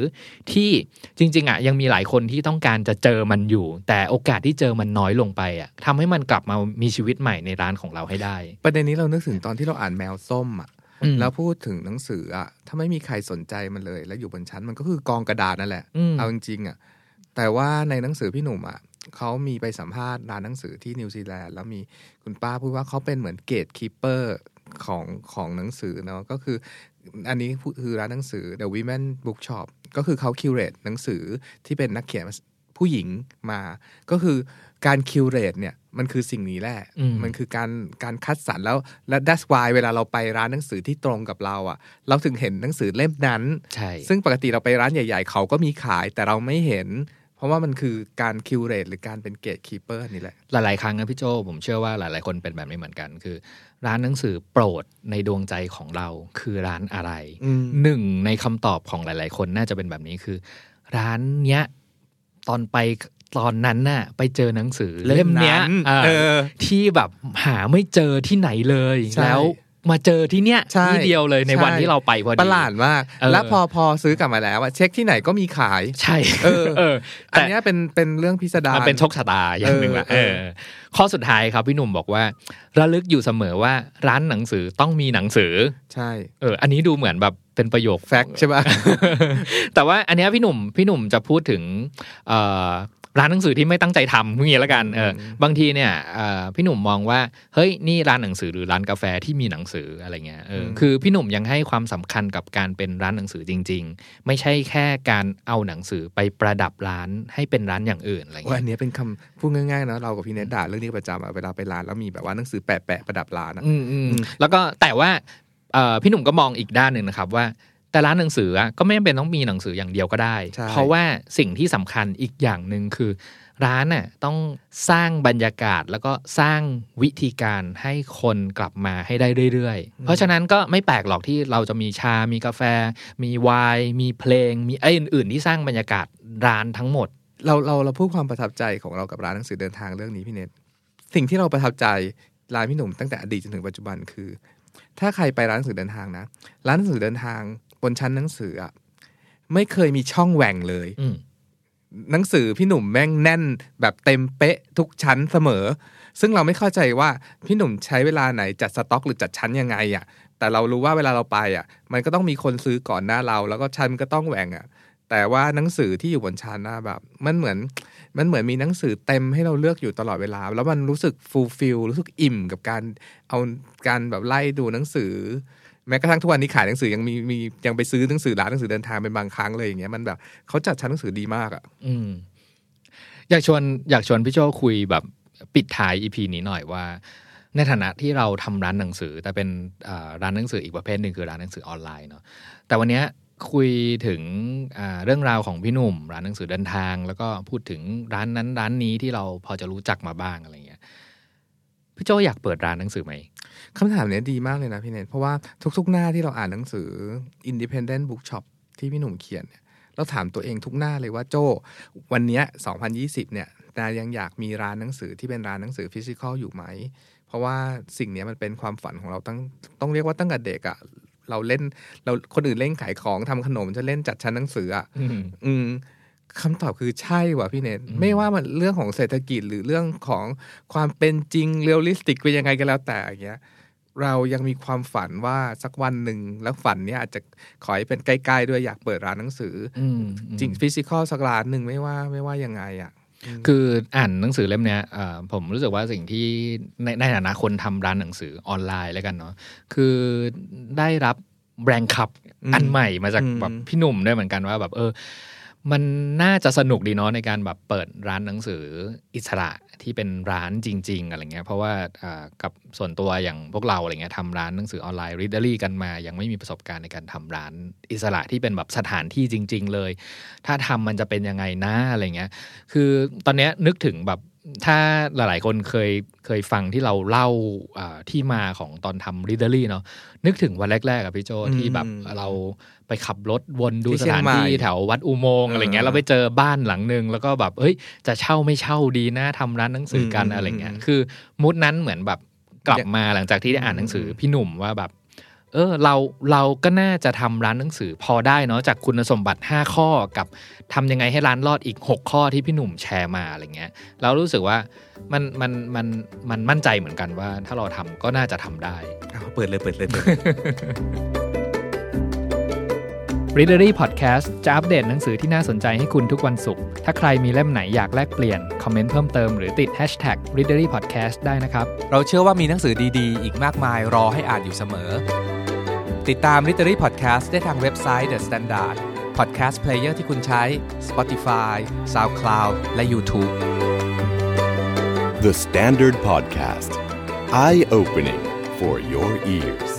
ที่จริง ๆอะยังมีหลายคนที่ต้องการจะเจอมันอยู่ แต่โอกาสที่เจอมันน้อยลงไปอะทำให้มันกลับมามีชีวิตใหม่ในร้านของเราให้ได้ ประเด็นนี้เรานึกถึงตอนที่เราอ่านแมวส้มอะอืมแล้วพูดถึงหนังสืออะถ้าไม่มีใครสนใจมันเลย แล้วอยู่บนชั้นมันก็คือกองกระดาษนั่นแหละอืมเอาจริงๆอะแต่ว่าในหนังสือพี่หนุ่มอะเขามีไปสัมภาษณ์ร้านหนังสือที่นิวซีแลนด์แล้วมีคุณป้าพูดว่าเขาเป็นเหมือนเกตคีเปอร์ของของหนังสือเนาะก็คืออันนี้คือร้านหนังสือ The Women Bookshop ก็คือเขาคิวเรตหนังสือที่เป็นนักเขียนผู้หญิงมา ก็คือ การคิวเรตเนี่ยมันคือสิ่งนี้แหละอืมมันคือการการคัดสรรแล้ว และ that's why เวลาเราไปร้านหนังสือที่ตรงกับเราอะ เราถึงเห็นหนังสือเล่มนั้น ใช่ ซึ่งปกติเราไปร้านใหญ่ ๆ เขาก็มีขายแต่เราไม่เห็น เพราะว่ามันคือการคิวเรตหรือการเป็นเกตคีเปอร์นี่แหละ หลาย ๆ ครั้งนะพี่โจผมเชื่อว่าหลาย ๆ คนเป็นแบบนี้เหมือนกัน คือ ร้านหนังสือโปรดในดวงใจของเราคือร้านอะไรอืมหนึ่งในคำตอบของหลาย ๆ คนน่าจะเป็นแบบนี้คือ ร้านเนี้ยตอนไป ตอนนั้นน่ะไปเจอหนังสือเล่มเนี้ยนั้นอ่าเออที่แบบหาไม่เจอที่ไหนเลยใช่แล้วมาเจอที่เนี้ยใช่ที่เดียวเลยในใช่วันที่เราไปพอดีประหลาดมากเออแล้วพอพอซื้อกลับมาแล้วอะเช็คที่ไหนก็มีขาย ใช่เออเอออันแต่เนี้ยเป็นเป็นเรื่องพิสดารมันเป็นโชคชะตาอย่างหนึ่งละเอเอออ ข้อสุดท้ายครับพี่หนุ่มบอกว่า ระลึกอยู่เสมอว่าร้านหนังสือต้องมีหนังสือ ใช่เออ อันนี้ดูเหมือนแบบเป็นประโยคแฟกใช่ป่ะแต่ว่าอันเนี้ยพี่หนุ่มพี่หนุ่มจะพูดถึงเอ่อ ร้านหนังสือที่ไม่ตั้งใจทำอย่างนี้แล้วกันเออบางทีเนี่ยเอ่อพี่หนุ่มมองว่าเฮ้ยนี่ร้านหนังสือหรือร้านกาแฟที่มีหนังสืออะไรเงี้ยเอออมคือพี่หนุ่มยังให้ความสำคัญกับการเป็นร้านหนังสือจริง ๆ ไม่ใช่แค่การเอาหนังสือไปประดับร้านให้เป็นร้านอย่างอื่นอะไรว่าเงี้อัยนเนี้ยเป็นคำพูดง่ายๆนะเรากับพี่เนทด่าเรื่องนี้ประจำอะเวลาไปร้านแล้วมีแบบว่าหนังสือแปะๆประดับร้านอะอืมอืมแล้วก็แต่ว่าเอ่อพี่หนุ่มก็มองอีกด้านหนึ่งนะครับว่า แต่ร้านหนังสืออะก็ไม่จำเป็นต้องมีหนังสืออย่างเดียวก็ได้ใช่เพราะว่าสิ่งที่สำคัญอีกอย่างหนึ่งคือ ร้านน่ะต้องสร้างบรรยากาศแล้วก็สร้างวิธีการให้คนกลับมาให้ได้เรื่อยๆ เพราะฉะนั้นก็ไม่แปลกหรอกที่เราจะมีชา มีกาแฟ มีไวน์มีเพลง มีไอ้อื่น ๆ ที่สร้างบรรยากาศร้านทั้งหมด เราเราเราพูดความประทับใจของเรากับร้านหนังสือเดินทางเรื่องนี้พี่เนทสิ่งที่เราประทับใจร้านพี่หนุ่มตั้งแต่อดีตจนถึงปัจจุบันคือ ถ้าใครไปร้านหนังสือเดินทางนะ ร้านหนังสือเดินทาง บนชั้นหนังสืออะไม่เคยมีช่องแหว่งเลยอืมหนังสือพี่หนุ่มแม่งแน่นแบบเต็มเป๊ะทุกชั้นเสมอ ซึ่งเราไม่เข้าใจว่าพี่หนุ่มใช้เวลาไหนจัดสต็อกหรือจัดชั้นยังไงอะ แต่เรารู้ว่าเวลาเราไปอะ มันก็ต้องมีคนซื้อก่อนหน้าเรา แล้วก็ชั้นก็ต้องแหว่งอะ แต่ว่าหนังสือที่อยู่บนชั้นน่ะแบบ มันเหมือน มันเหมือนมีหนังสือเต็มให้เราเลือกอยู่ตลอดเวลา แล้วมันรู้สึก fulfill รู้สึกอิ่มกับการเอาการแบบไล่ดูหนังสือ แม้กระทั่งทุกวันนี้ขายหนังสือยังมีมียังไปซื้อหนังสือร้านหนังสือเดินทางเป็นบางครั้งเลยอย่างเงี้ยมันแบบเขาจัดชั้นหนังสือดีมากอะ อืม อยากชวนอยากชวนพี่โจคุยแบบปิดท้ายอีพีนี้หน่อยว่า ในฐานะที่เราทำร้านหนังสือ แต่เป็นร้านหนังสืออีกประเภทหนึ่งคือร้านหนังสือออนไลน์เนาะแต่วันเนี้ยคุยถึงเรื่องราวของพี่หนุ่ม ร้านหนังสือเดินทาง แล้วก็พูดถึงร้านนั้นร้านนี้ที่เราพอจะรู้จักมาบ้างอะไรเงี้ยพี่โจอยากเปิดร้านหนังสือไหม คำถามเนี้ยดีมากเลยนะพี่เนทเพราะว่าทุกๆหน้าที่เราอ่านหนังสือ Independent Bookshop ที่พี่หนุ่มเขียนเนี่ยเราถามตัวเองทุกหน้าเลยว่าโจวันเนี้ย2020 เนี่ยนายยังอยากมีร้านหนังสือที่เป็นร้านหนังสือฟิสิกอลอยู่ไหม เพราะว่าสิ่งเนี้ยมันเป็นความฝันของเราตั้งต้องเรียกว่าตั้งแต่เด็กอะเราเล่นเราคนอื่นเล่นขายของทำขนมจะเล่นจัดชั้นหนังสืออะอืมอืมคำตอบคือใช่ว่ะพี่เนทอืมไม่ว่ามันเรื่องของเศรษฐกิจหรือเรื่องของความเป็นจริง realistic เป็นยังไงก็แล้วแต่อย่างเงี้ย เรายังมีความฝันว่าสักวันหนึ่งแล้วฝันเนี้ยอาจจะขอให้เป็นใกล้ๆด้วยอยากเปิดร้านหนังสืออืมอจริง physical สักร้านหนึ่งไม่ว่าไม่ว่ายังไงอะคืออ่านหนังสือเล่มเนี้ยเอ่อผมรู้สึกว่าสิ่งที่ในในฐานะคนทำร้านหนังสือออนไลน์แล้วกันเนาะคือได้รับแบรนด์คับอืมอันใหม่มาจากอืมแบบพี่หนุ่มด้วยเหมือนกันว่าแบบเออ มันน่าจะสนุกดีเนาะในการแบบเปิดร้านหนังสืออิสระที่เป็นร้านจริง ๆ อะไรเงี้ยเพราะว่าอ่ากับส่วนตัวอย่างพวกเราอะไรเงี้ยทำร้านหนังสือออนไลน์ Readery กันมา ยังไม่มีประสบการณ์ในการทำร้านอิสระที่เป็นแบบสถานที่จริง ๆ เลย ถ้าทำมันจะเป็นยังไงนะอะไรเงี้ยคือตอนเนี้ยนึกถึงแบบถ้าหลายๆ คนเคยเคยฟังที่เราเล่าอ่าที่มาของตอนทำ Readery เนาะนึกถึงวันแรกๆอะพี่โจอืมที่แบบเรา ไปขับรถวนดูที่สเชียงถานใหม่ที่แถววัดอุโมงค์เออออะไรเงี้ยเราไปเจอบ้านหลังหนึ่งแล้วก็แบบเฮ้ยจะเช่าไม่เช่าดีนะทำร้านหนังสือกันอืมอะไรเงี้ยอืมคือมูดนั้นเหมือนแบบกลับอยากมาหลังจากที่ได้อ่านหนังสืออมพี่หนุ่มว่าแบบ เออเราเราก็น่าจะทำร้านหนังสือพอได้เนาะจากคุณสมบัติ 5 ข้อกับทำยังไงให้ร้านรอดอีก 6 ข้อที่พี่หนุ่มแชร์มาอะไรเงี้ยเรารู้สึกว่ามันมันมันมันมั่นใจเหมือนกันว่า ถ้าเราทำก็น่าจะทำได้อ้าวเปิดเลยเปิดเลยเปิด Readery Podcast จะอัปเดตหนังสือที่น่าสนใจให้คุณทุกวันศุกร์ ถ้าใครมีเล่มไหนอยากแลกเปลี่ยน คอมเมนต์เพิ่มเติมหรือติด Hashtag Readery Podcast ได้นะครับ เราเชื่อว่ามีหนังสือดีๆ อีกมากมายรอให้อ่านอยู่เสมอ ติดตาม Literary Podcast ได้ทางเว็บไซต์ The Standard Podcast Player ที่คุณใช้ Spotify SoundCloud และ YouTube The Standard Podcast. Eye opening for your ears.